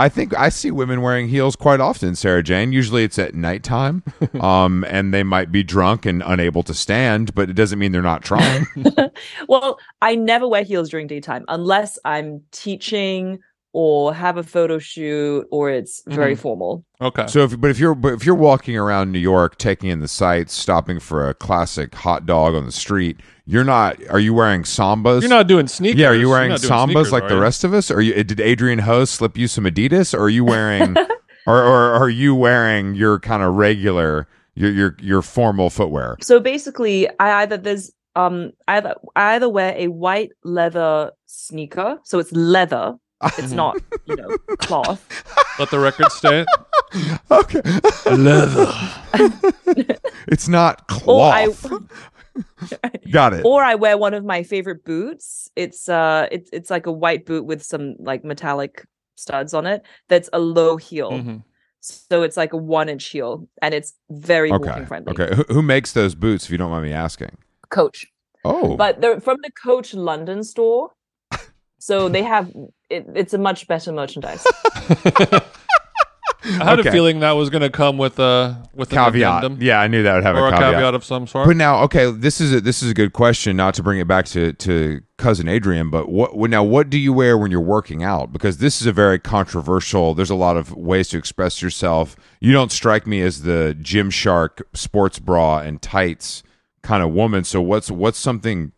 [SPEAKER 1] I think I see women wearing heels quite often, Sarah Jane. Usually it's at nighttime, um, and they might be drunk and unable to stand, but it doesn't mean they're not trying.
[SPEAKER 3] Well, I never wear heels during daytime unless I'm teaching or have a photo shoot or it's very formal.
[SPEAKER 2] okay.
[SPEAKER 1] so, if, but if you're but if you're walking around New York, taking in the sights, stopping for a classic hot dog on the street, you're not. Are you wearing sambas?
[SPEAKER 2] You're not doing sneakers.
[SPEAKER 1] Yeah, are you wearing sambas
[SPEAKER 2] sneakers,
[SPEAKER 1] like the
[SPEAKER 2] you?
[SPEAKER 1] rest of us? Or you, did Adrian Ho slip you some Adidas? Or are you wearing, or, or are you wearing your kind of regular, your your your formal footwear?
[SPEAKER 3] So basically, I either there's um I either I either wear a white leather sneaker, so it's leather. It's not, you know, cloth.
[SPEAKER 2] Let the record state.
[SPEAKER 1] Okay,
[SPEAKER 2] Leather.
[SPEAKER 1] it's not
[SPEAKER 3] Or I
[SPEAKER 1] cloth. Got it.
[SPEAKER 3] or I wear one of my favorite boots. It's uh it's it's like a white boot with some like metallic studs on it. That's a low heel.
[SPEAKER 2] Mhm.
[SPEAKER 3] So it's like a one inch heel and it's very
[SPEAKER 1] Okay.
[SPEAKER 3] walking friendly.
[SPEAKER 1] Okay. Who, who makes those boots? If you don't mind me asking.
[SPEAKER 3] Coach.
[SPEAKER 1] Oh,
[SPEAKER 3] But they're from the Coach London store. So they have it, it's a much better merchandise.
[SPEAKER 2] I had
[SPEAKER 1] Okay.
[SPEAKER 2] a feeling that was going to come with a with
[SPEAKER 1] caveat.
[SPEAKER 2] addendum
[SPEAKER 1] Yeah, I knew that would have
[SPEAKER 2] or
[SPEAKER 1] a
[SPEAKER 2] a
[SPEAKER 1] caveat.
[SPEAKER 2] caveat of some sort.
[SPEAKER 1] But now, okay, this is a this is a good question. Not to bring it back to to cousin Adrian, but what what- now? What do you wear when you're working out? Because this is a very controversial. There's a lot of ways to express yourself. You don't strike me as the Gymshark sports bra and tights kind of woman. So what's what's something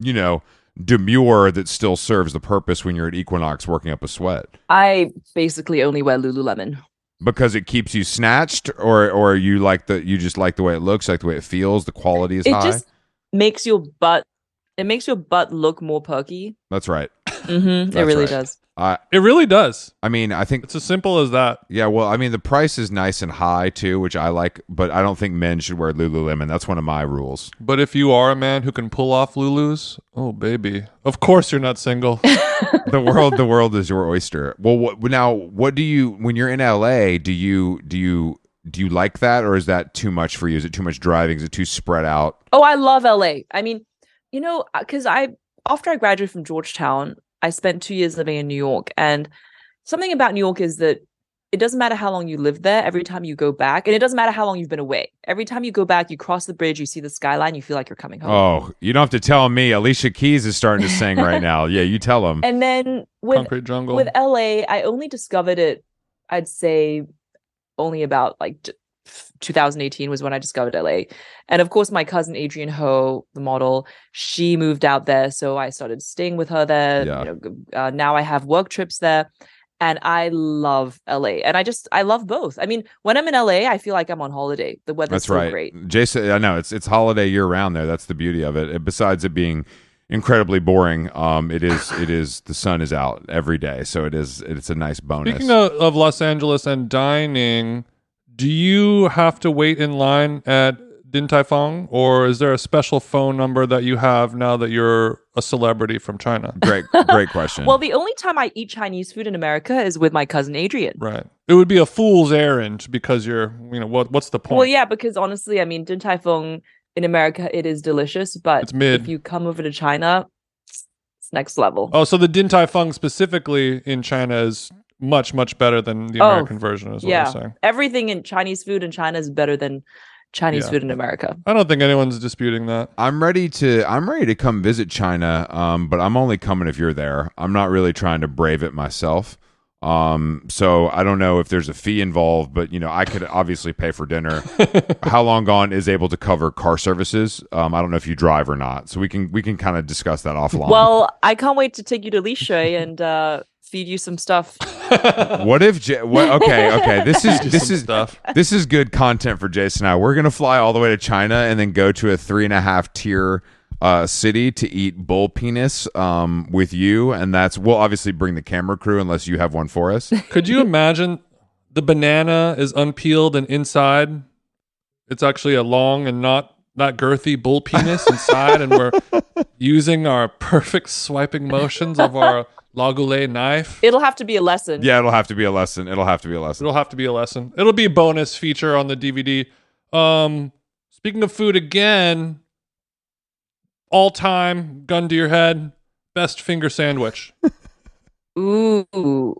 [SPEAKER 1] you know demure that still serves the purpose when you're at Equinox working up a sweat?
[SPEAKER 3] I basically only wear Lululemon.
[SPEAKER 1] Because it keeps you snatched, or or you like the you just like the way it looks, like the way it feels, the quality is
[SPEAKER 3] It
[SPEAKER 1] high.
[SPEAKER 3] just makes your butt it makes your butt look more perky.
[SPEAKER 1] That's right.
[SPEAKER 3] Mm-hmm. It really
[SPEAKER 1] right.
[SPEAKER 3] does.
[SPEAKER 1] I
[SPEAKER 2] it really does.
[SPEAKER 1] I mean, I think
[SPEAKER 2] It's as simple as that.
[SPEAKER 1] yeah. Well, I mean, the price is nice and high too, which I like. But I don't think men should wear Lululemon. That's one of my rules.
[SPEAKER 2] But if you are a man who can pull off Lulus, oh baby, of course you're not single.
[SPEAKER 1] the world, the world is your oyster. Well, what, now, what do you when you're in LA? Do you do you do you like that, or is that too much for you? Is it too much driving? Is it too spread out?
[SPEAKER 3] Oh, I love LA. I mean, you know, uh, because I after I graduated from Georgetown, I spent two years living in New York, and something about New York is that it doesn't matter how long you live there. Every time you go back, and it doesn't matter how long you've been away. Every time you go back, you cross the bridge, you see the skyline, you feel like you're coming home.
[SPEAKER 1] Oh, you don't have to tell me. Alicia Keys is starting to sing right now. Yeah, you tell him.
[SPEAKER 3] And then with
[SPEAKER 2] Concrete jungle.
[SPEAKER 3] with LA, I only discovered it. I'd say only about like t- 2018 was when I discovered LA, and of course my cousin Adrian Ho, the model, she moved out there, so I started staying with her there.
[SPEAKER 1] Yeah.
[SPEAKER 3] You know, uh, now I have work trips there, and I love LA, and I just I love both. I mean, when I'm in LA, I feel like I'm on holiday. The weather's
[SPEAKER 1] That's
[SPEAKER 3] so
[SPEAKER 1] right.
[SPEAKER 3] great.
[SPEAKER 1] Jason, I know it's it's holiday year round there. That's the beauty of it. And Besides it being incredibly boring, um, it is it is the sun is out every day, so it is it's a nice bonus.
[SPEAKER 2] Speaking of, of Los Angeles and dining, do you have to wait in line at Din Tai Fung, or is there a special phone number that you have now that you're a celebrity from China?
[SPEAKER 1] great great question.
[SPEAKER 3] Well, the only time I eat Chinese food in America is with my cousin Adrian.
[SPEAKER 2] Right. It would be a fool's errand because you're, you know, what what's the point?
[SPEAKER 3] Well, yeah, because honestly, I mean, Din Tai Fung in America it is delicious, but
[SPEAKER 2] It's mid.
[SPEAKER 3] if you come over to China, it's next level.
[SPEAKER 2] Oh, so the Din Tai Fung specifically in China is much much better than the
[SPEAKER 3] Oh,
[SPEAKER 2] American version, is what
[SPEAKER 3] yeah,
[SPEAKER 2] you're saying.
[SPEAKER 3] everything in Chinese food in China is better than Chinese
[SPEAKER 2] Yeah.
[SPEAKER 3] food in America.
[SPEAKER 2] I don't think anyone's disputing that.
[SPEAKER 1] I'm ready to I'm ready to come visit China, um, but I'm only coming if you're there. I'm not really trying to brave it myself. Um, so I don't know if there's a fee involved, but you know, I could obviously pay for dinner. How Long Gone is able to cover car services. Um, I don't know if you drive or not, so we can we can kind of discuss that offline.
[SPEAKER 3] Well, I can't wait to take you to Li Shui and uh, feed you some stuff.
[SPEAKER 1] what if J- what, okay okay this is this
[SPEAKER 2] Some
[SPEAKER 1] is
[SPEAKER 2] stuff.
[SPEAKER 1] this is good content for Jason and I. We're gonna fly all the way to China and then go to a three and a half tier uh, city to eat bull penis um, with you, and that's we'll obviously bring the camera crew unless you have one for us.
[SPEAKER 2] Could you imagine the banana is unpeeled and inside it's actually a long and not not girthy bull penis inside, and we're using our perfect swiping motions of our Laguiole knife.
[SPEAKER 3] It'll have to be a lesson.
[SPEAKER 1] Yeah, it'll have to be a lesson. It'll have to be a lesson.
[SPEAKER 2] It'll have to be a lesson. It'll be a bonus feature on the DVD. Um, speaking of food again, all time gun to your head, best finger sandwich.
[SPEAKER 3] Ooh.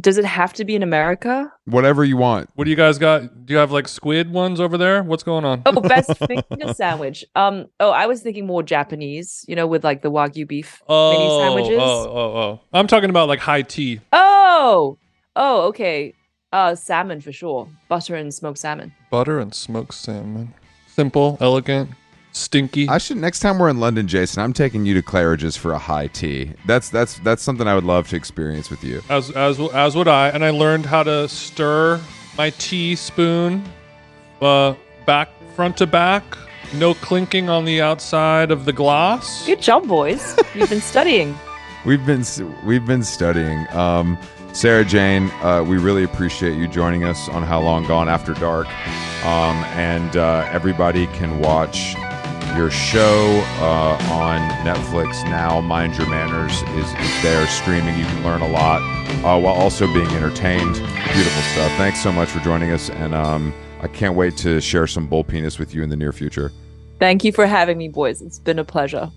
[SPEAKER 3] Does it have to be in America?
[SPEAKER 1] Whatever you want.
[SPEAKER 2] What do you guys got? Do you have like squid ones over there? What's going on?
[SPEAKER 3] Oh, best finger sandwich. Um. Oh, I was thinking more Japanese. You know, with like the wagyu beef mini
[SPEAKER 2] oh,
[SPEAKER 3] sandwiches.
[SPEAKER 2] oh, oh, oh. I'm talking about like high tea.
[SPEAKER 3] Oh. Oh. Okay. Uh, salmon for sure. Butter and smoked salmon.
[SPEAKER 2] Butter and smoked salmon. Simple, elegant, stinky.
[SPEAKER 1] I should next time we're in London, Jason. I'm taking you to Claridge's for a high tea. That's that's that's something I would love to experience with you.
[SPEAKER 2] as as as would I, and I learned how to stir my teaspoon, uh, back front to back, no clinking on the outside of the glass.
[SPEAKER 3] Good job, boys. You've been studying.
[SPEAKER 1] We've been we've been studying. Um, Sarah Jane, uh, we really appreciate you joining us on How Long Gone After Dark, um, and uh, everybody can watch your show uh, on Netflix now. Mind Your Manners is, is there streaming. You can learn a lot uh, while also being entertained. Beautiful stuff. Thanks so much for joining us, and um, I can't wait to share some bull penis with you in the near future.
[SPEAKER 3] Thank you for having me, boys. It's been a pleasure.